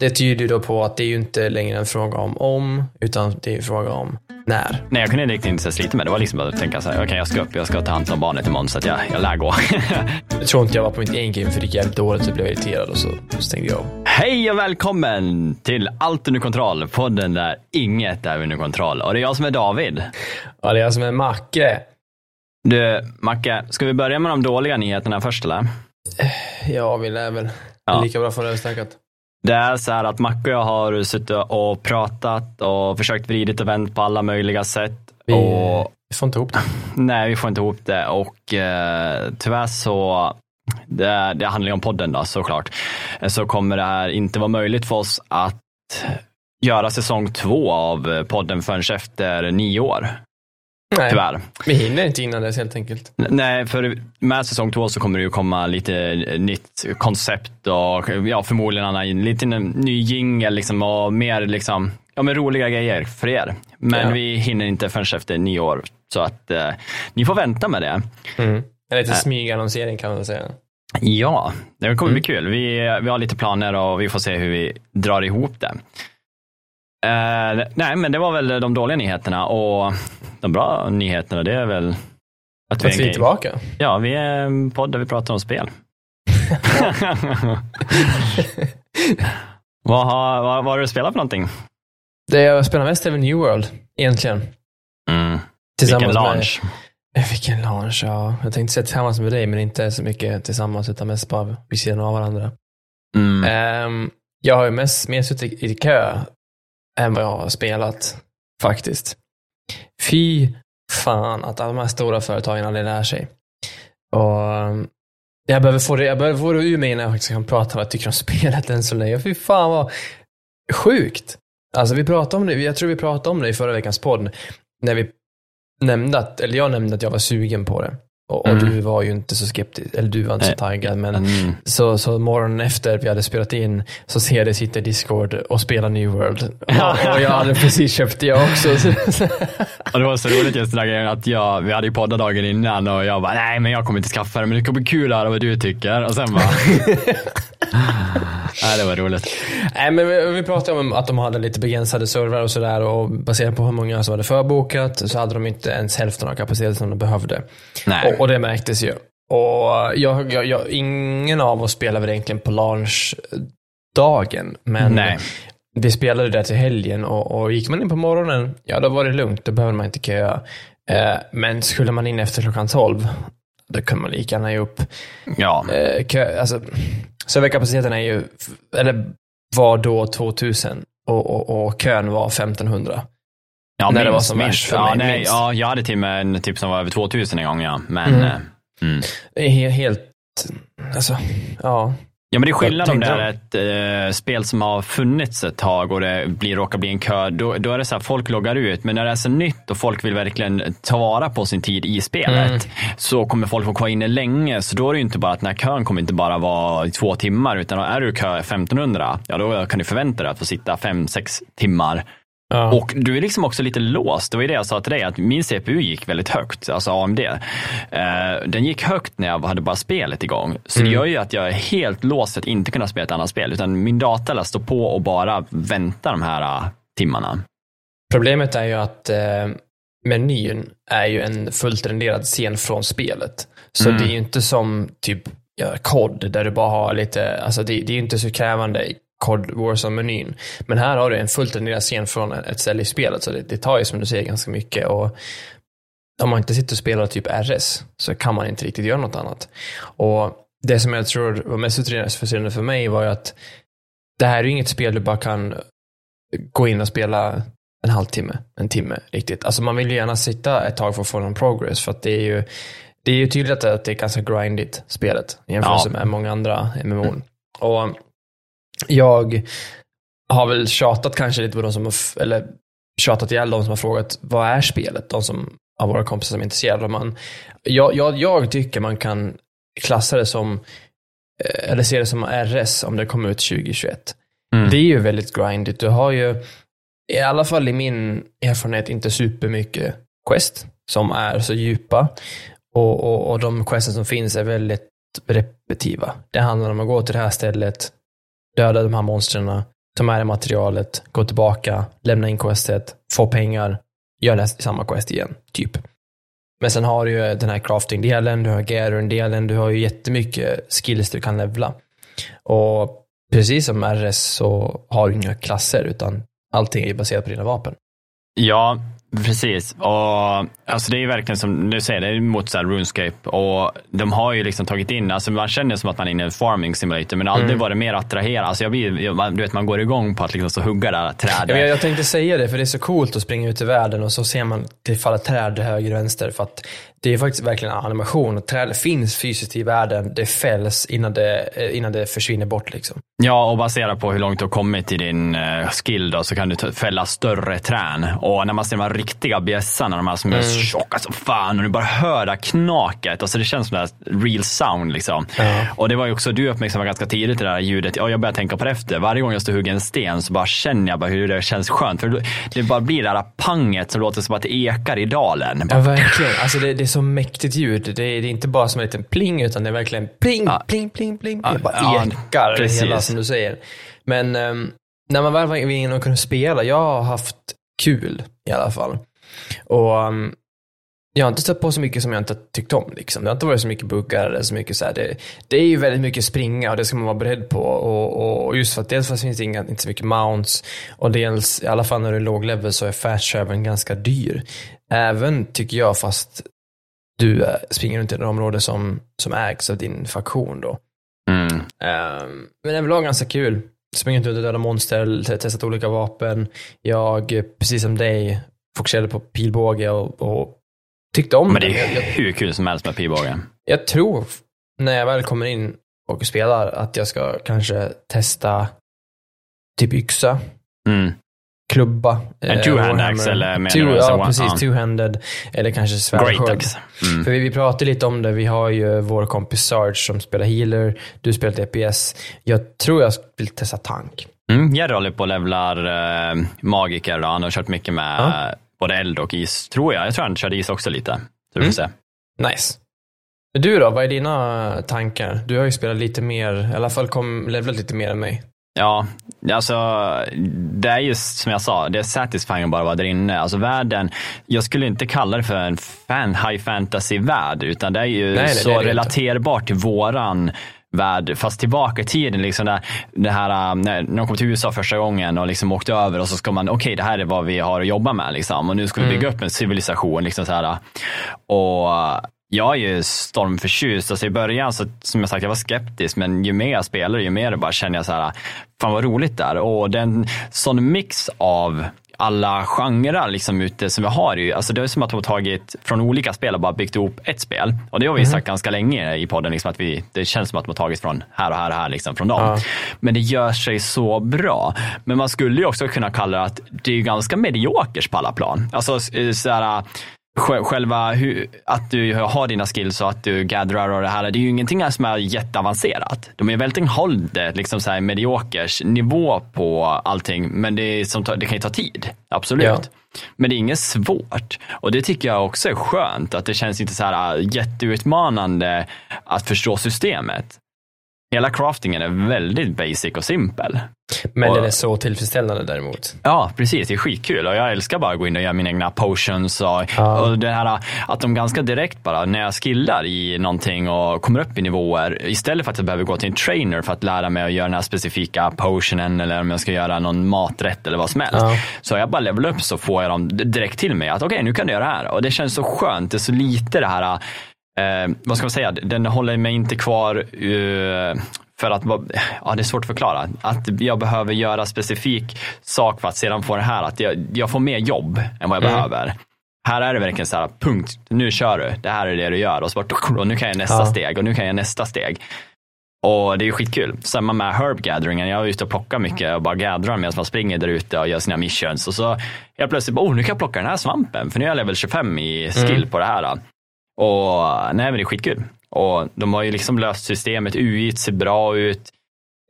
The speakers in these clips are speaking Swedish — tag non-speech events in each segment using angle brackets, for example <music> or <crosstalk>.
det tyder då på att det är ju inte längre en fråga om om, utan det är en fråga om när. Nej, jag kunde riktigt inte slita med det. Det var liksom bara att tänka så här, okej, okay, jag ska upp, jag ska ta hand om barnet imorgon, så att jag, jag lär gå. <laughs> jag tror inte jag var på mitt game, för det gick jävligt dåligt, så blev jag irriterad och så stängde jag av. Hej och välkommen till Allt under kontroll, podden där inget är under kontroll. Och det är jag som är David. Ja, det är jag som är Macke. Du, Macke, ska vi börja med de dåliga nyheterna först eller? Ja, vi lär väl. Ja. Lika bra för det överstökat. Det är så här att Macke och jag har suttit och pratat och försökt vridit och vänt på alla möjliga sätt. Vi, och, vi får inte ihop det. <laughs> Nej, vi får inte ihop det och eh, tyvärr så det, det handlar ju om podden då såklart, så kommer det här inte vara möjligt för oss att göra säsong två av podden förrän efter nio år. Nej, Tyvärr. Vi hinner inte innan dess helt enkelt. Nej, för med säsong två så kommer det ju komma lite nytt koncept och ja, förmodligen annan, lite ny jingel liksom och mer liksom, ja, men roliga grejer för er. Men ja. vi hinner inte förrän efter nio år. Så att eh, ni får vänta med det. Mm. En liten äh. smygannonsering kan man säga. Ja, det kommer mm. bli kul. Vi, vi har lite planer och vi får se hur vi drar ihop det. Uh, nej, men det var väl de dåliga nyheterna och de bra nyheterna det är väl att vi, att vi är tillbaka. Ja, vi är en podd där vi pratar om spel. <laughs> vad, har, vad, vad har du spelat för någonting? Det jag spelar mest är väl New World, egentligen. Mm. Vilken launch. Med, vilken launch, ja. Jag tänkte säga tillsammans med dig, men inte så mycket tillsammans, utan mest bara vid sidan av varandra. Mm. Um, jag har ju mest mer suttit i kö än vad jag har spelat, faktiskt. Fy fan att alla de här stora företagen aldrig lär sig. Och um, jag behöver få det, jag behöver få det ur mig innan jag faktiskt kan prata vad jag tycker om <laughs> spelet än så länge. Fy fan vad sjukt. Alltså vi pratade om det, jag tror vi pratade om det i förra veckans podd, när vi nämnde att, eller jag nämnde att jag var sugen på det. Och, och mm. du var ju inte så skeptisk, eller du var inte så taggad. Men mm. så, så morgonen efter vi hade spelat in så ser jag dig sitta i Discord och spela New World. Och, <laughs> och jag hade precis köpt det också. <laughs> <laughs> och det var så roligt just den där grejen att jag, vi hade ju poddat dagen innan och jag bara, nej men jag kommer inte skaffa det, men det kommer bli kul att höra vad du tycker. Och sen bara, Nej, det var roligt. Nej, men vi, vi pratade om att de hade lite begränsade servrar och sådär och baserat på hur många som hade förbokat så hade de inte ens hälften av kapaciteten som de behövde. Nej. Och, och det märktes ju. Och jag, jag, jag, ingen av oss spelade väl egentligen på launchdagen, men Nej. vi spelade där till helgen och, och gick man in på morgonen, ja då var det lugnt, då behövde man inte köa. Eh, men skulle man in efter klockan 12, då kunde man lika gärna ge upp. Ja. Eh, kö, alltså, Serverkapaciteten är ju, eller var då 2000 och, och, och kön var 1500. Ja, när minst, det var som värst för ja, mig. Nej, ja, jag hade till och med en typ som var över 2000 en gång, ja. Men, mm. Eh, mm. Helt, alltså, ja. Ja, men det är skillnad om det är ett eh, spel som har funnits ett tag och det blir, råkar bli en kö. Då, då är det så här, folk loggar ut. Men när det är så nytt och folk vill verkligen ta vara på sin tid i spelet mm. så kommer folk få vara inne länge. Så då är det inte bara att den här kön kommer inte bara vara i två timmar, utan är du kö 1500, ja då kan du förvänta dig att få sitta fem, sex timmar Ja. Och du är liksom också lite låst. Det var ju det jag sa till dig, att min CPU gick väldigt högt, alltså AMD. Eh, den gick högt när jag hade bara spelet igång. Så mm. det gör ju att jag är helt låst att inte kunna spela ett annat spel. Utan min data står på och bara väntar de här uh, timmarna. Problemet är ju att eh, menyn är ju en fullt renderad scen från spelet. Så mm. det är ju inte som typ ja, kod där du bara har lite, alltså det, det är ju inte så krävande COD Warzone-menyn. Men här har du en fullt renderad scen från ett ställe i spelet, så det, det tar ju som du säger ganska mycket. Och om man inte sitter och spelar typ RS så kan man inte riktigt göra något annat. Och det som jag tror var mest utredningsförseende för mig var ju att det här är ju inget spel du bara kan gå in och spela en halvtimme, en timme riktigt. Alltså man vill ju gärna sitta ett tag för att få någon progress för att det är ju det är ju tydligt att det är ganska grindigt spelet jämfört ja. med många andra MMO. Mm. Och jag har väl tjatat kanske lite på de som har, eller tjatat ihjäl de som har frågat vad är spelet? De som av våra kompisar som är intresserade. Man, jag, jag, jag tycker man kan klassa det som, eh, eller se det som RS om det kommer ut 2021. Mm. Det är ju väldigt grindigt. Du har ju, i alla fall i min erfarenhet, inte supermycket quest som är så djupa. Och, och, och de questen som finns är väldigt repetitiva. Det handlar om att gå till det här stället, döda de här monstren, ta med det materialet, gå tillbaka, lämna in questet, få pengar, gör samma quest igen, typ. Men sen har du ju den här crafting-delen, du har gathering-delen, du har ju jättemycket skills du kan levla. Och precis som RS så har du inga klasser, utan allting är baserat på dina vapen. Ja, Precis, och alltså det är verkligen som du säger, det är mot så RuneScape och de har ju liksom tagit in, alltså man känner som att man är inne i en farming simulator men aldrig mm. varit mer attraherad. Alltså jag blir, du vet man går igång på att liksom så hugga det där trädet. Ja, jag tänkte säga det, för det är så coolt att springa ut i världen och så ser man det falla träd höger och vänster för att det är faktiskt verkligen en animation och trädet finns fysiskt i världen, det fälls innan det, eh, innan det försvinner bort liksom. Ja, och baserat på hur långt du har kommit i din uh, skill då, så kan du fälla större trän. Och när man ser de här riktiga bjässarna, de här som mm. är tjocka som fan och du bara hör det knaket. Alltså det känns som det real sound liksom. Mm. Och det var ju också, du uppmärksammade ganska tidigt det där ljudet. Ja, jag började tänka på det efter. Varje gång jag står och hugger en sten så bara känner jag bara hur det känns skönt. För det bara blir det där panget som låter som att det ekar i dalen. Ja, verkligen. Alltså det, det är så mäktigt ljud. Det är, det är, inte bara som en liten pling, utan det är verkligen pling, ja. pling, pling, pling. pling. Det bara ja, ekar precis. hela som du säger. Men um, när man väl var inne och kunde spela, jag har haft kul i alla fall. Och um, jag har inte stött på så mycket som jag inte tyckt om. Liksom. Det har inte varit så mycket buggar eller så mycket så här. Det, det är ju väldigt mycket springa och det ska man vara beredd på. Och, och just för att dels för att det finns inga, inte så mycket mounts och dels, i alla fall när du är låg level så är fast ganska dyr. Även tycker jag, fast du eh, springer runt i ett område som, som ägs av din faktion då. Mm. Um, men överlag ganska kul. Sprungit runt och dödat monster, testat olika vapen. Jag, precis som dig, fokuserade på pilbåge och, och tyckte om Men det är hur kul som helst med pilbåge. Jag tror, när jag väl kommer in och spelar, att jag ska kanske testa typ yxa. Mm klubba. En two-hand axe eller menar two, Ja, precis. Uh. Two-handed. Eller kanske svärdskörd. Mm. För vi, vi pratade lite om det. Vi har ju vår kompis Sarge som spelar healer. Du spelar DPS. Jag tror jag vill testa tank. Mm, Jerry håller på och levlar uh, magiker. Då. Han har kört mycket med uh. både eld och is, tror jag. Jag tror han körde is också lite. Så mm. se. Nice. Du då, vad är dina tankar? Du har ju spelat lite mer, i alla fall kom, levlat lite mer än mig. Ja, alltså det är just som jag sa, det är satisfying att bara vara där inne. Alltså världen, jag skulle inte kalla det för en fan, high fantasy-värld, utan det är ju nej, så det relaterbart till våran värld, fast tillbaka i tiden. Liksom där, det här, äh, när de kom till USA första gången och liksom åkte över och så ska man, okej okay, det här är vad vi har att jobba med. Liksom. Och nu ska vi bygga mm. upp en civilisation. Liksom så här. Och jag är ju stormförtjust. Alltså I början, så, som jag sagt, jag var skeptisk, men ju mer jag spelar, ju mer bara känner jag så här, fan vad roligt där. Och den sån mix av alla genrer liksom ute som vi har. Ju, alltså det är som att de har tagit från olika spel och bara byggt ihop ett spel. Och det har vi mm. sagt ganska länge i podden, liksom att vi, det känns som att de har tagit från här och här och här, liksom, från dem. Ja. Men det gör sig så bra. Men man skulle ju också kunna kalla det att det är ganska mediokers på alla plan. Alltså så här, själva hur, att du har dina skills och att du gathrar och det här, det är ju ingenting som är jätteavancerat. De är väldigt hållde, liksom så här mediokers nivå på allting, men det, som, det kan ju ta tid, absolut. Ja. Men det är inget svårt. Och det tycker jag också är skönt, att det känns inte så här äh, jätteutmanande att förstå systemet. Hela craftingen är väldigt basic och simpel. Men och, den är så tillfredsställande däremot. Ja, precis. Det är skitkul och jag älskar bara att gå in och göra mina egna potions. Och, ja. och det här att de ganska direkt bara, när jag skillar i någonting och kommer upp i nivåer, istället för att jag behöver gå till en trainer för att lära mig att göra den här specifika potionen eller om jag ska göra någon maträtt eller vad som helst. Ja. Så jag bara level upp så får jag dem direkt till mig att okej, okay, nu kan du göra det här. Och det känns så skönt. Det är så lite det här Eh, vad ska man säga, den håller mig inte kvar uh, för att, ja det är svårt att förklara, att jag behöver göra specifik sak för att sedan få det här, att jag, jag får mer jobb än vad jag mm. behöver. Här är det verkligen så här, punkt, nu kör du, det här är det du gör och, så bara, och nu kan jag nästa ja. steg och nu kan jag nästa steg. Och det är ju skitkul. Samma med herb gatheringen. Jag är ute och plockar mycket och bara gathrar medan man springer där ute och gör sina missions. Och så helt plötsligt, oh nu kan jag plocka den här svampen för nu är jag level 25 i skill mm. på det här. Och nej men det är skitkul. Och de har ju liksom löst systemet, UI ser bra ut.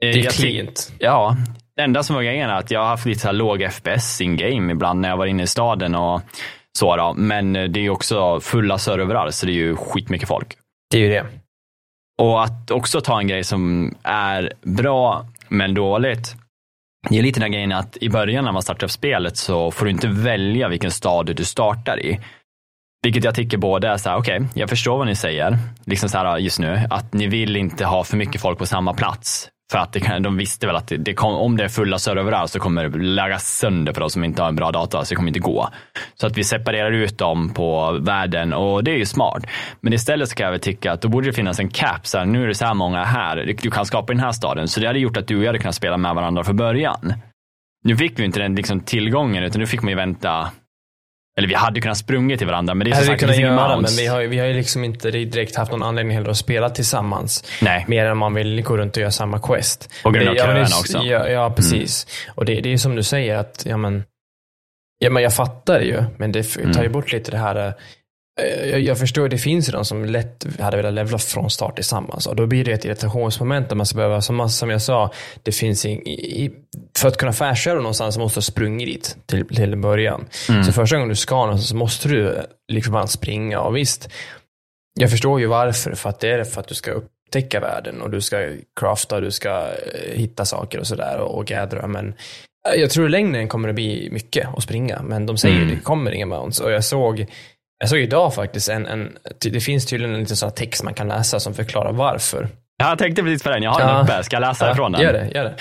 Eh, det är cleant. Ja, det enda som var grejen är att jag har haft lite så låg FPS in game ibland när jag var inne i staden och så. Då. Men det är ju också fulla servrar, så det är ju skitmycket folk. Det är ju det. Och att också ta en grej som är bra men dåligt. det är lite den här grejen att i början när man startar upp spelet så får du inte välja vilken stad du startar i. Vilket jag tycker både är så här, okej, okay, jag förstår vad ni säger, liksom så här just nu, att ni vill inte ha för mycket folk på samma plats. För att det kan, de visste väl att det, det kom, om det är fulla servrar så kommer det läggas sönder för de som inte har en bra data, så det kommer inte gå. Så att vi separerar ut dem på världen och det är ju smart. Men istället så kan jag väl tycka att då borde det finnas en cap, så här, nu är det så här många här, du kan skapa i den här staden. Så det hade gjort att du och jag hade kunnat spela med varandra från början. Nu fick vi inte den liksom, tillgången, utan nu fick man ju vänta eller vi hade kunnat sprungit till varandra, men det är så sagt, det finns ingen göra, men vi har, vi har ju liksom inte direkt haft någon anledning heller att spela tillsammans. Nej. Mer än man vill gå runt och göra samma quest. På grund av köerna också. Ja, ja precis. Mm. Och det, det är som du säger att, ja men, ja men jag fattar ju, men det tar ju mm. bort lite det här Eh, jag, jag förstår, det finns de som lätt hade velat levla från start tillsammans. Och då blir det ett irritationsmoment där man ska behöva, som, som jag sa, det finns i, i, för att kunna färdsköra någonstans så måste du ha sprungit dit till, till början. Mm. Så första gången du ska någonstans så måste du liksom springa. Och visst, jag förstår ju varför. För att det är för att du ska upptäcka världen och du ska crafta, du ska eh, hitta saker och sådär och, och gathera. Men eh, jag tror i längden kommer det bli mycket att springa. Men de säger mm. det kommer inga mounts. Och jag såg jag såg idag faktiskt en, en det finns tydligen en liten sån text man kan läsa som förklarar varför. Jag tänkte precis på den, jag har den ja. uppe. Ska jag läsa ja, ifrån den? Gör det, gör det.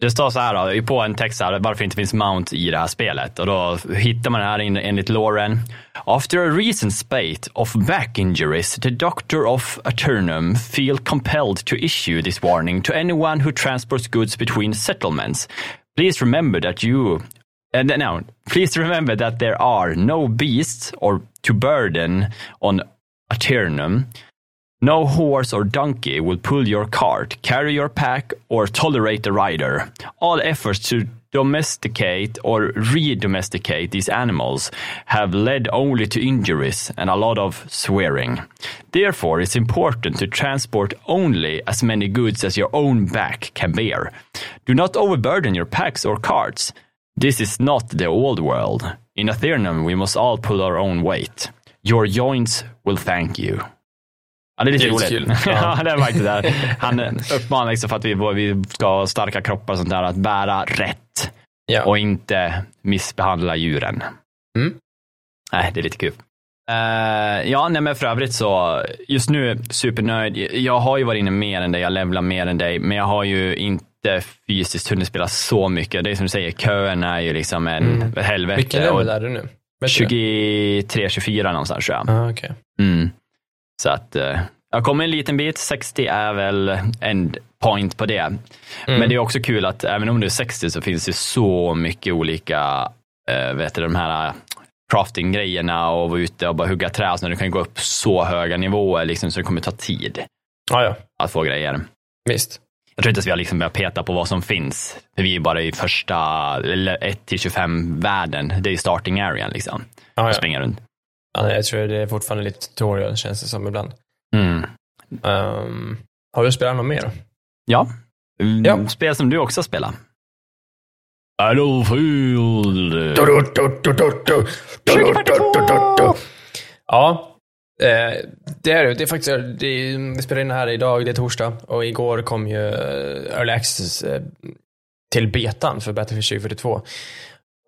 Det står så här då, på en text här, varför det inte finns Mount i det här spelet. Och då hittar man det här enligt Lauren. After a recent spate of back injuries, the doctor of Aternum feel compelled to issue this warning to anyone who transports goods between settlements. Please remember that you And now, please remember that there are no beasts or to burden on Aternum. No horse or donkey will pull your cart, carry your pack, or tolerate a rider. All efforts to domesticate or re-domesticate these animals have led only to injuries and a lot of swearing. Therefore, it's important to transport only as many goods as your own back can bear. Do not overburden your packs or carts. This is not the old world. In Athernum we must all pull our own weight. Your joints will thank you. Ja, det är lite roligt. Kul. <laughs> Ja. det är faktiskt där. Han <laughs> uppmanar liksom för att vi, vi ska ha starka kroppar och sånt där, att bära rätt ja. och inte missbehandla djuren. Mm. Nej, det är lite kul. Uh, ja, nej men för övrigt så, just nu supernöjd. Jag har ju varit inne mer än dig, jag levlar mer än dig, men jag har ju inte inte fysiskt hunnit spela så mycket. Det är som du säger, kön är ju liksom en mm. helvete. Vilken level är du nu? 23-24 någonstans tror jag. Ah, okay. mm. Så att uh, jag kommer en liten bit. 60 är väl en point på det. Mm. Men det är också kul att även om du är 60 så finns det så mycket olika, uh, vet du, de här crafting-grejerna och vara ute och bara hugga trä. Så du kan gå upp så höga nivåer liksom, så det kommer ta tid ah, ja. att få grejer. Visst. Jag tror inte att vi har liksom börjat peta på vad som finns. För vi är bara i första, eller 1 till 25 världen. Det är starting arean liksom. Ah, ja. Springa runt. Ja, jag tror det är fortfarande lite tutorial känns det som ibland. Mm. Um, har du spelat något mer? Ja. Mm, ja. Spel som du också spelar. Battlefield. Ja, Eh, det är det. Det är faktiskt, det, vi spelar in här idag, det är torsdag. Och igår kom ju eh, Early Access eh, till betan för Battlefield 2042.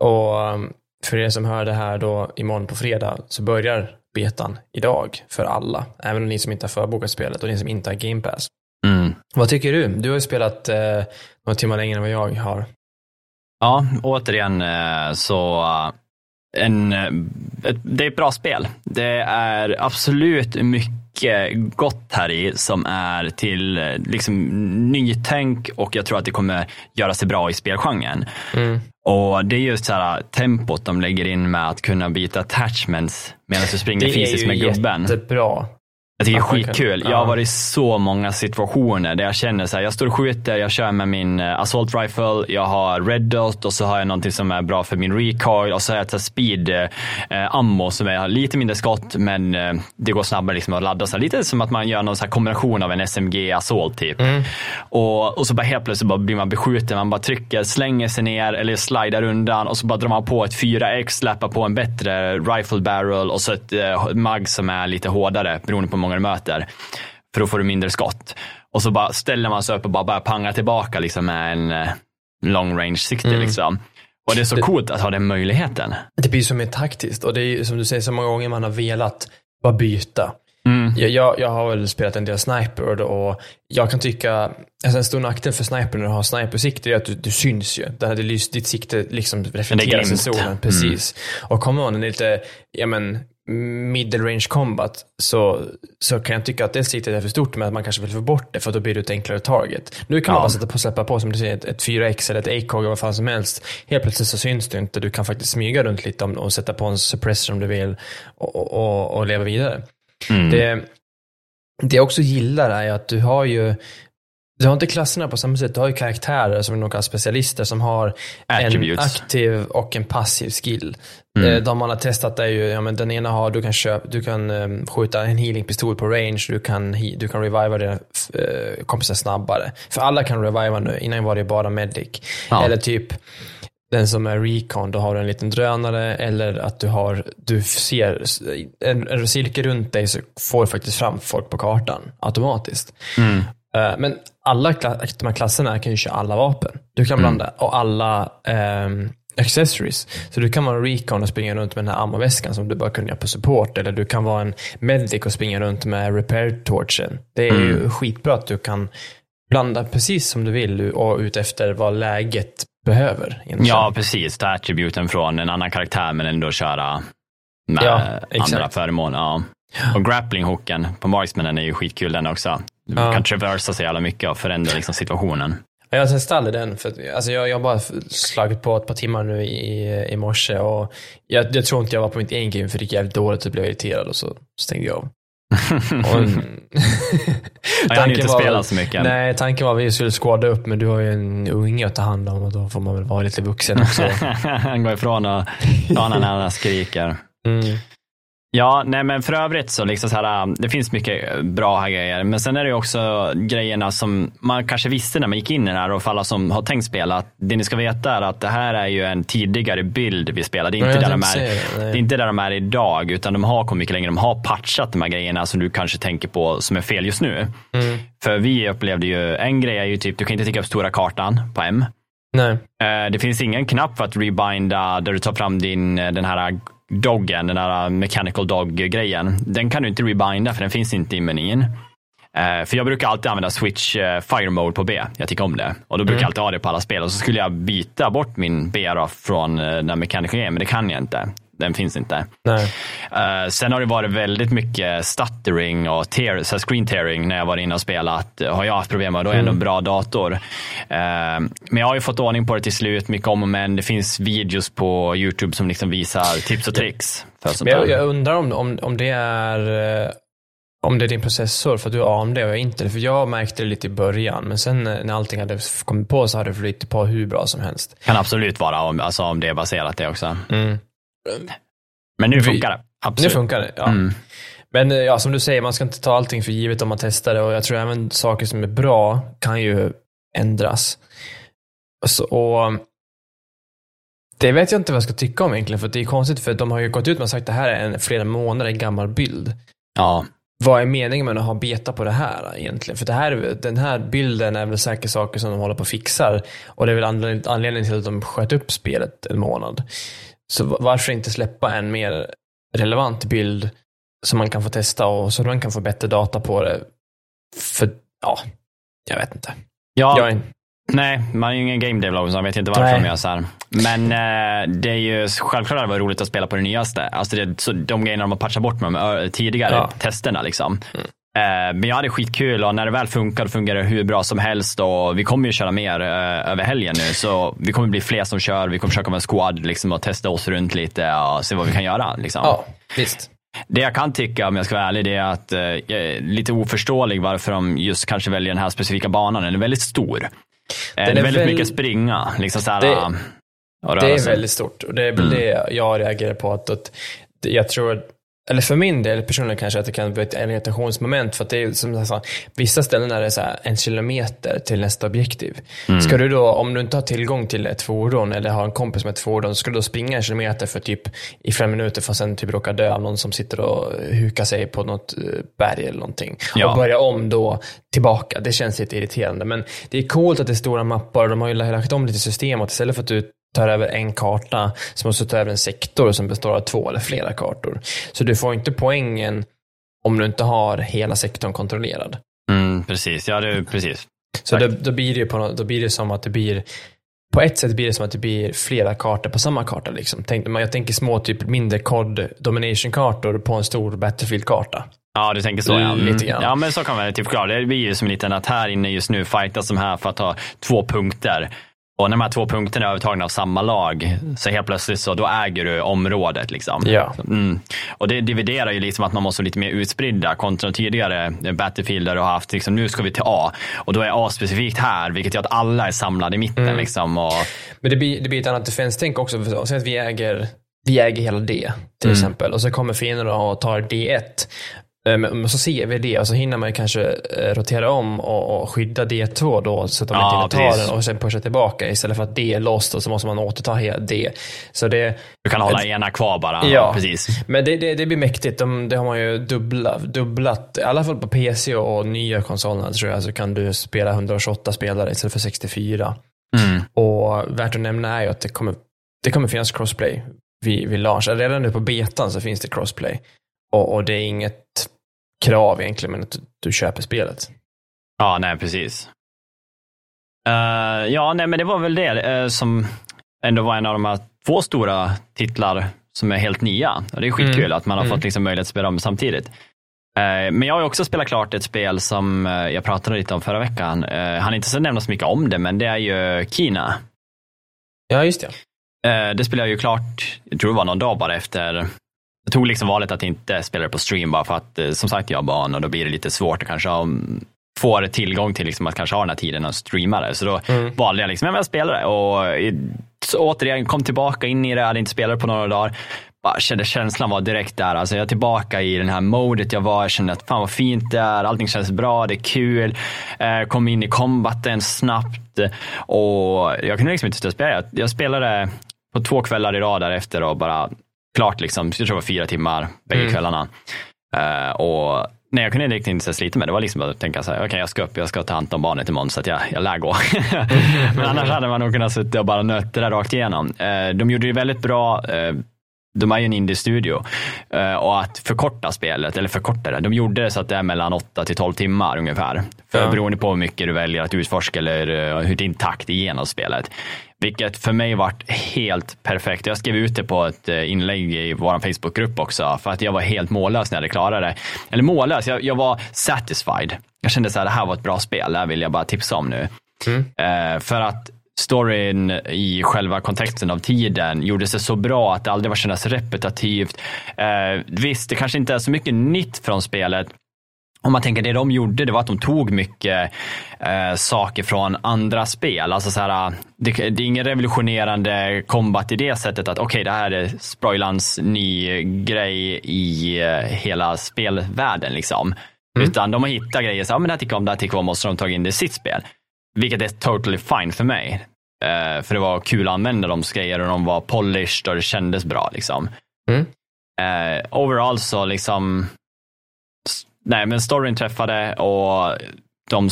Och um, för er som hör det här då imorgon på fredag så börjar betan idag för alla. Även ni som inte har förbokat spelet och ni som inte har Game Pass. Mm. Vad tycker du? Du har ju spelat eh, några timmar längre än vad jag har. Ja, återigen så en, eh, ett, det är ett bra spel. Det är absolut mycket gott här i som är till eh, liksom, nytänk och jag tror att det kommer göra sig bra i spelgenren. Mm. Och det är just så här tempot de lägger in med att kunna byta attachments medan du springer fysiskt med gubben. Det är jättebra. Jag tycker det är skitkul. Jag har varit i så många situationer där jag känner så här, jag står och skjuter, jag kör med min uh, assault rifle, jag har red dot och så har jag någonting som är bra för min recoil och så har jag speed uh, ammo som är lite mindre skott men uh, det går snabbare liksom att ladda. Så här, lite som att man gör någon så kombination av en SMG assault typ. Mm. Och, och så bara helt plötsligt bara blir man beskjuten, man bara trycker, slänger sig ner eller slidar undan och så bara drar man på ett 4X, släpper på en bättre rifle barrel och så ett mag som är lite hårdare beroende på hur många du möter. För då får du mindre skott. Och så bara ställer man sig upp och bara börjar panga tillbaka liksom med en, long range sikte. Mm. Liksom. Och det är så det, coolt att ha den möjligheten. Det blir så mer taktiskt och det är som du säger så många gånger man har velat bara byta. Mm. Jag, jag, jag, har väl spelat en del sniper och jag kan tycka, alltså en stor nackdel för sniper när du har snipersikte är att du, du syns ju. Det hade lyst, ditt sikte liksom reflekteras i solen. Precis. Mm. Och kommer man lite, ja men, middle range combat så, så kan jag tycka att det siktet är för stort men att man kanske vill få bort det för då blir det ett enklare target. Nu kan ja. man bara sätta på, släppa på som du säger ett, ett 4X eller ett ACOG eller vad fan som helst. Helt plötsligt så syns du inte. Du kan faktiskt smyga runt lite och sätta på en suppressor om du vill och, och, och, och leva vidare. Mm. Det, det jag också gillar är att du har ju du har inte klasserna på samma sätt. Du har ju karaktärer som är några specialister som har Attributes. en aktiv och en passiv skill. Mm. Eh, de man har testat är ju, ja men den ena har, du kan, köpa, du kan um, skjuta en healingpistol på range, du kan, du kan reviva dina uh, kompisar snabbare. För alla kan reviva nu, innan var det bara medic. Ja. Eller typ, den som är recon, då har du en liten drönare eller att du har, du ser en, en cirkel runt dig så får du faktiskt fram folk på kartan automatiskt. Mm. Uh, men alla de här klasserna kan ju köra alla vapen. Du kan blanda, mm. och alla um, accessories. Så du kan vara en recon och springa runt med den här ammoväskan som du bara kunde göra på support. Eller du kan vara en medic och springa runt med repair torchen. Det är mm. ju skitbra att du kan blanda precis som du vill och ut efter vad läget behöver. Egentligen. Ja, precis. Ta attributen från en annan karaktär men ändå köra med ja, andra föremål. Ja. Och grappling-hooken på marksmanen är ju skitkul den också. Du ja. kan traversa så jävla mycket och förändra liksom situationen. Jag testade den. För, alltså jag, jag har bara slagit på ett par timmar nu i, i morse och jag, jag tror inte jag var på mitt game för det gick jävligt dåligt och blev irriterad och så stängde jag av. <laughs> och, jag hann inte spela så mycket. Nej, tanken var att vi skulle skåda upp, men du har ju en unge att ta hand om och då får man väl vara lite vuxen också. <laughs> Han går ifrån och tar när han skriker. Mm. Ja, nej men för övrigt så liksom så här, det finns mycket bra grejer. Men sen är det också grejerna som man kanske visste när man gick in i det här och för alla som har tänkt spela. Att det ni ska veta är att det här är ju en tidigare bild vi spelar. Det är inte, där de, är, det, det är inte där de är idag, utan de har kommit mycket längre. De har patchat de här grejerna som du kanske tänker på som är fel just nu. Mm. För vi upplevde ju, en grej är ju typ, du kan inte täcka upp stora kartan på M. Nej. Eh, det finns ingen knapp för att rebinda där du tar fram din, den här doggen, den där mechanical dog-grejen, den kan du inte rebinda för den finns inte i menyn. Uh, för jag brukar alltid använda switch uh, fire mode på B. Jag tycker om det. Och då brukar mm. jag alltid ha det på alla spel. Och så skulle jag byta bort min B från uh, den mechanical grejen, men det kan jag inte den finns inte. Uh, sen har det varit väldigt mycket stuttering och tear, så screen tearing när jag varit inne och spelat. Har jag haft problem med, då är det ändå en bra dator. Uh, men jag har ju fått ordning på det till slut, mycket om och men. Det finns videos på YouTube som liksom visar tips och tricks. För jag, jag, undrar om, om, om det är eh, om det är din processor, för att du har AMD och jag inte För jag märkte det lite i början, men sen när allting hade kommit på så hade det flyttat på hur bra som helst. Kan absolut vara om, alltså om det är baserat det också. Mm. Men nu funkar det. Absolut. Nu funkar det, ja. Mm. Men eh, ja, som du säger, man ska inte ta allting för givet om man testar det och jag tror även saker som är bra kan ju ändras. Så, och det vet jag inte vad jag ska tycka om egentligen, för det är konstigt för de har ju gått ut och sagt att det här är en flera månader gammal bild. Ja. Vad är meningen med att ha beta på det här egentligen? För det här, den här bilden är väl säkert saker som de håller på och fixar. Och det är väl anledningen till att de sköt upp spelet en månad. Så varför inte släppa en mer relevant bild som man kan få testa och så man kan få bättre data på det. För, ja, jag vet inte. Ja, är... nej, man är ju ingen game developer så man vet inte varför nej. de gör så här. Men eh, det är ju självklart att det var roligt att spela på det nyaste. Alltså det, så de grejerna de har patchat bort med de tidigare ja. testerna. Liksom. Mm. Eh, men jag hade skitkul och när det väl funkar, fungerar det hur bra som helst och vi kommer ju köra mer eh, över helgen nu. Så vi kommer bli fler som kör, vi kommer försöka vara en squad liksom, och testa oss runt lite och se vad vi kan göra. Liksom. Ja, visst. Det jag kan tycka, om jag ska vara ärlig, det är att eh, lite oförståelig varför de just kanske väljer den här specifika banan. Den är väldigt stor. Den det är, är väldigt väl... mycket springa. Liksom så här, det, det är väldigt stort och det är väl mm. det jag reagerar på. Att, att jag tror eller för min del personligen kanske att det kan bli ett irritationsmoment för att det är som jag sa, vissa ställen är det så här en kilometer till nästa objektiv. Mm. Ska du då, om du inte har tillgång till ett fordon eller har en kompis med ett fordon, ska du då springa en kilometer för typ i fem minuter för att sen typ råka dö av någon som sitter och hukar sig på något eh, berg eller någonting. Ja. Och börja om då tillbaka. Det känns lite irriterande. Men det är coolt att det är stora mappar. De har ju lagt om lite system och istället för att du tar över en karta som måste ta över en sektor som består av två eller flera kartor. Så du får inte poängen om du inte har hela sektorn kontrollerad. Mm, precis, ja det, precis. Så då, då, blir det på, då blir det som att det blir på ett sätt blir det som att det blir flera kartor på samma karta. Liksom. Tänk, jag tänker små, typ mindre COD domination-kartor på en stor Battlefield-karta. Ja, du tänker så ja. Mm. Lite grann. Ja, men så kan man typ förklara. Det blir ju som en liten att här inne just nu fightas de här för att ta två punkter. Och när de här två punkterna är övertagna av samma lag, så helt plötsligt så då äger du området. Liksom. Ja. Mm. Och det dividerar ju liksom att man måste vara lite mer utspridda kontra tidigare Battlefield där du har haft, liksom, nu ska vi till A. Och då är A specifikt här, vilket gör att alla är samlade i mitten. Mm. Liksom, och... Men det blir, det blir ett annat defense-tänk också. Säg att vi äger vi äger hela D till mm. exempel och så kommer fienden och tar D1. Eh, men så ser vi det och så hinner man kanske eh, rotera om och, skydda D2 då så att de ja, inte tar den och sen pusha tillbaka istället för att D är lost och så måste man återta D. Så det, du kan hålla ena kvar bara. Ja, precis. Men det, det, det blir mäktigt. De, det har man ju dubbla, dubblat, i alla fall på PC och nya konsolerna tror jag, så kan du spela 128 spelare istället för 64. Mm. Och värt att nämna är ju att det kommer, det kommer finnas crossplay vid, vid launch. Redan nu på betan så finns det crossplay. Och, och det är inget krav egentligen, men att du köper spelet. Ja, nej, precis. Uh, ja, nej, men det var väl det uh, som ändå var en av de här två stora titlar som är helt nya. Och det är skitkul mm. att man har mm. fått liksom möjlighet att spela dem samtidigt. Uh, men jag har också spelat klart ett spel som jag pratade lite om förra veckan. Han inte så nämna så mycket om det, men det är ju Kina. Ja, just det. Det spelade jag ju klart, jag tror det var någon dag bara efter jag tog liksom valet att inte spela det på stream bara för att eh, som sagt jag har barn och då blir det lite svårt att kanske ha, få tillgång till liksom att kanske ha den här tiden att streama det. Så då mm. valde jag liksom, jag spelar det och så återigen kom tillbaka in i det, jag hade inte spelat på några dagar. Bara kände känslan var direkt där. Alltså jag är tillbaka i den här modet jag var. Jag kände att fan vad fint det är. Allting känns bra, det är kul. Eh, kom in i combaten snabbt och jag kunde liksom inte sluta spela. Jag spelade på två kvällar i rad därefter och bara klart, liksom, jag tror det var fyra timmar bägge mm. kvällarna. Uh, och nej, jag kunde riktigt inte slita med det. var liksom att tänka så här, okej okay, jag ska upp, jag ska ta hand om barnet imorgon så att jag, jag lär gå. <laughs> Men annars hade man nog kunnat sitta och bara nöta det rakt igenom. Uh, de gjorde det väldigt bra. Uh, de är ju en indie-studio och att förkorta spelet, eller förkorta det, de gjorde det så att det är mellan 8 till 12 timmar ungefär. För ja. Beroende på hur mycket du väljer att utforska eller hur din takt igenom spelet. Vilket för mig varit helt perfekt. Jag skrev ut det på ett eh, inlägg i vår Facebookgrupp också, för att jag var helt mållös när jag hade klarat det. Eller mållös, jag, jag var satisfied. Jag kände att det här var ett bra spel, det här vill jag bara tipsa om nu. Mm. Eh, för att storyn i själva kontexten av tiden gjorde sig så bra att det aldrig var kännas repetitivt. Eh, visst, det kanske inte är så mycket nytt från spelet, om man tänker det de gjorde, det var att de tog mycket eh, saker från andra spel. Alltså så här, det, det, är ingen revolutionerande combat i det sättet att okej, okay, det här är Sproilans ny grej i eh, hela spelvärlden. Liksom. Mm. Utan de har hittat grejer, så, ja, men det här tycker jag om, det här tycker jag om, och så har de tagit in det i sitt spel. Vilket är totally fine för mig. Eh, för det var kul att använda de grejer och de var polished och det kändes bra. Liksom. Mm. Eh, overall så liksom nej, men storyn träffade och de,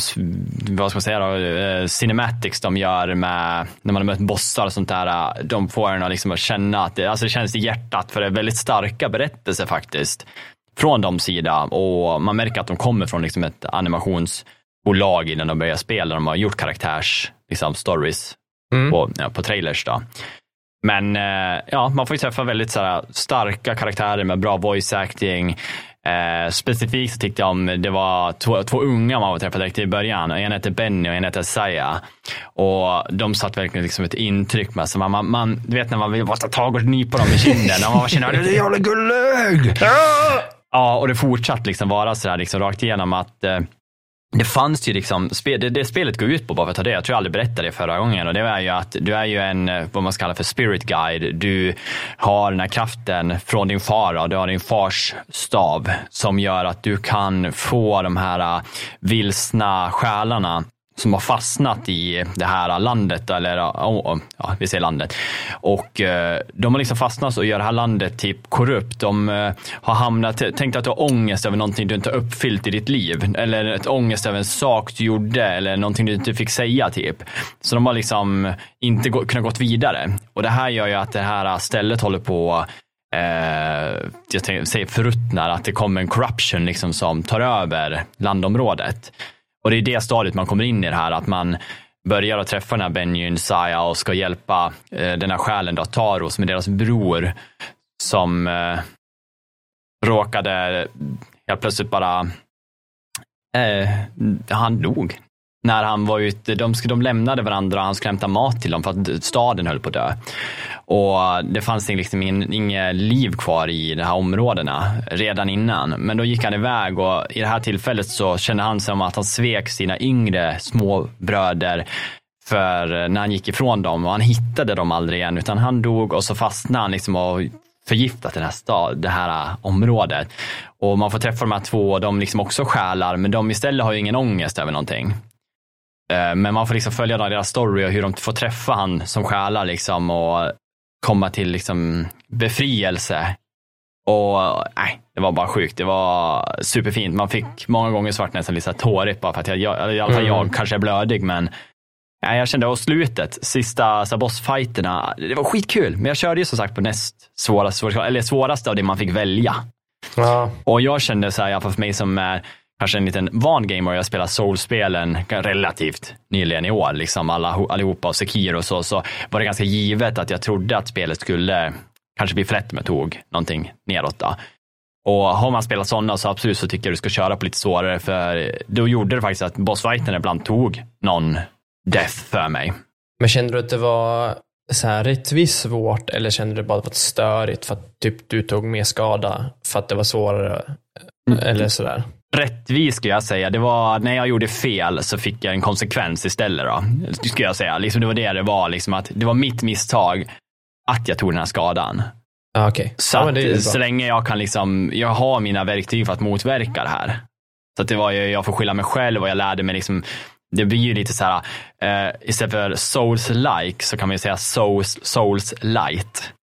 vad ska man säga då, eh, cinematics de gör med, när man har mött bossar och sånt där, de får en att, liksom känna att det, alltså det känns i hjärtat för det är väldigt starka berättelser faktiskt från de sida och man märker att de kommer från liksom ett animationsbolag innan de börjar spela. De har gjort karaktärs liksom, stories mm. på, ja, på trailers. Då. Men eh, ja, man får ju träffa väldigt så starka karaktärer med bra voice acting. Eh, specifikt så tyckte jag om, det var två, två unga man träffade direkt i början. En hette Benny och en hette Saya. Och de satt verkligen liksom ett intryck med. Så man, man, man, du vet när man vill bara ta tag och nypa dem i kinden. och man känner är jävla gullig. Ja, och det fortsatte liksom vara sådär liksom rakt igenom att eh, det fanns ju liksom, det, det spelet går ut på, bara för att ta det, jag tror jag aldrig berättade det förra gången, och det är ju att du är ju en, eh, vad man ska kalla för spirit guide. Du har den här kraften från din far, och du har din fars stav som gör att du kan få de här eh, vilsna själarna som har fastnat i det här landet, eller ja, vi säger landet. Och eh, de har liksom fastnat och gör det här landet typ korrupt. De eh, har hamnat, tänk att du har ångest över någonting du inte har uppfyllt i ditt liv. Eller ett ångest över en sak du gjorde eller någonting du inte fick säga typ. Så de har liksom inte gå, kunnat gått vidare. Och det här gör ju att det här stället håller på eh, jag säger förruttnar, att det kommer en corruption liksom som tar över landområdet. Och det är det stadiet man kommer in i det här, att man börjar att träffa den här Benjyn Saya och ska hjälpa eh, den här själen då, Taro, som är deras bror, som eh, råkade helt plötsligt bara, eh, han dog. När han var ute, de, de lämnade varandra och han skulle hämta mat till dem för att staden höll på att dö. Och det fanns liksom inget liv kvar i de här områdena redan innan. Men då gick han iväg och i det här tillfället så kände han som att han svek sina yngre småbröder för eh, när han gick ifrån dem och han hittade dem aldrig igen utan han dog och så fastnade han liksom och förgiftat den här stad, det här eh, området. Och man får träffa de här två och de liksom också själar men de istället har ju ingen ångest över någonting. Eh, men man får liksom följa deras story och hur de får träffa han som själar liksom och komma till liksom befrielse. Och nej, det var bara sjukt. Det var superfint. Man fick många gånger svart nästan lite tårigt bara för att jag, jag, i alla fall jag mm. kanske är blödig, men nej, jag kände, och slutet, sista så bossfighterna, det var skitkul. Men jag körde ju som sagt på näst svåraste, eller svåraste av det man fick välja. Ja. Och jag kände så här, i alla fall för mig som är kanske en liten van gamer, jag spelar soulspelen relativt nyligen i år, liksom alla, allihopa och Sekiro och så, så var det ganska givet att jag trodde att spelet skulle kanske bli för lätt om jag tog någonting neråt. Då. Och har man spelat sådana så absolut så tycker jag du ska köra på lite svårare, för då gjorde det faktiskt att bossfighten ibland tog någon death för mig. Men kände du att det var så här rättvist svårt eller kände du bara att det var störigt för att typ, du tog mer skada för att det var svårare? Mm. Eller sådär? Rättvis skulle jag säga. Det var när jag gjorde fel så fick jag en konsekvens istället. Då, skulle jag säga. Liksom det var det det var. Liksom att det var mitt misstag att jag tog den här skadan. Ah, okay. Så, ja, att, så länge jag kan liksom, jag har mina verktyg för att motverka det här. Så att det var, jag får skylla mig själv och jag lärde mig liksom, det blir ju lite så här, uh, istället för souls-like så kan man ju säga souls, souls light.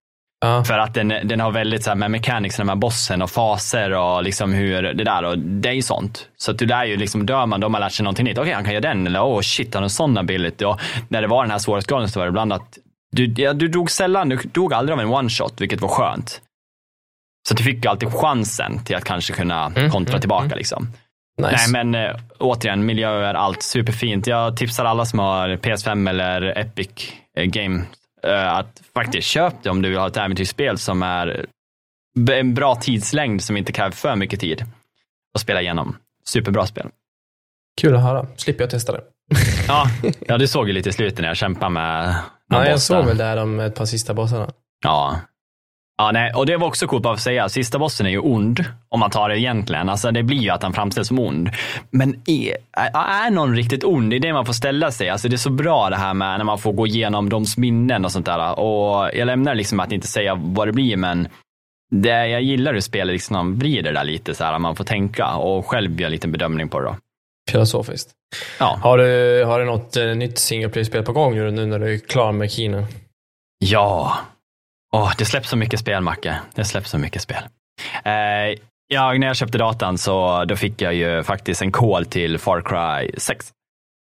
Ja. För att den, den har väldigt så här med mechanics med bossen och faser och liksom hur det där och det är ju sånt. Så att du lär ju liksom, dör man, då har man lärt sig någonting nytt. Okej, okay, han kan göra den eller åh oh, shit, han har en sån ability. Och när det var den här svårighetsgraden så var det ibland att du, ja, du dog sällan, du dog aldrig av en one shot, vilket var skönt. Så du fick alltid chansen till att kanske kunna mm, kontra mm, tillbaka mm. liksom. Nice. Nej men äh, återigen, miljöer, allt superfint. Jag tipsar alla som har PS5 eller Epic äh, Game Eh, att faktiskt köp det om du vill ha ett äventyrsspel som är en bra tidslängd som inte kräver för mycket tid att spela igenom. Superbra spel. Kul att höra. Slipper jag testa det. ja, <laughs> ja, du såg ju lite i slutet när jag kämpade med Ja, jag såg väl där de ett par sista bossarna. Ja, Ja, nej, och det var också coolt att säga. Sista bossen är ju ond, om man tar det egentligen. Alltså, det blir ju att han framställs som ond. Men är, är någon riktigt ond? Det är det man får ställa sig. Alltså, det är så bra det här med när man får gå igenom deras minnen och sånt där. Och jag lämnar liksom att inte säga vad det blir, men det, jag gillar hur spelet liksom vrider där lite, så här, man får tänka och själv göra en liten bedömning på det. Då. Filosofiskt. Ja. Har du, har du något uh, nytt single play-spel på gång nu när du är klar med Kina? Ja, Åh, det släpps så mycket spel, Macke. Det släpps så mycket spel. Eh, ja, när jag köpte datan så då fick jag ju faktiskt en call till Far Cry 6.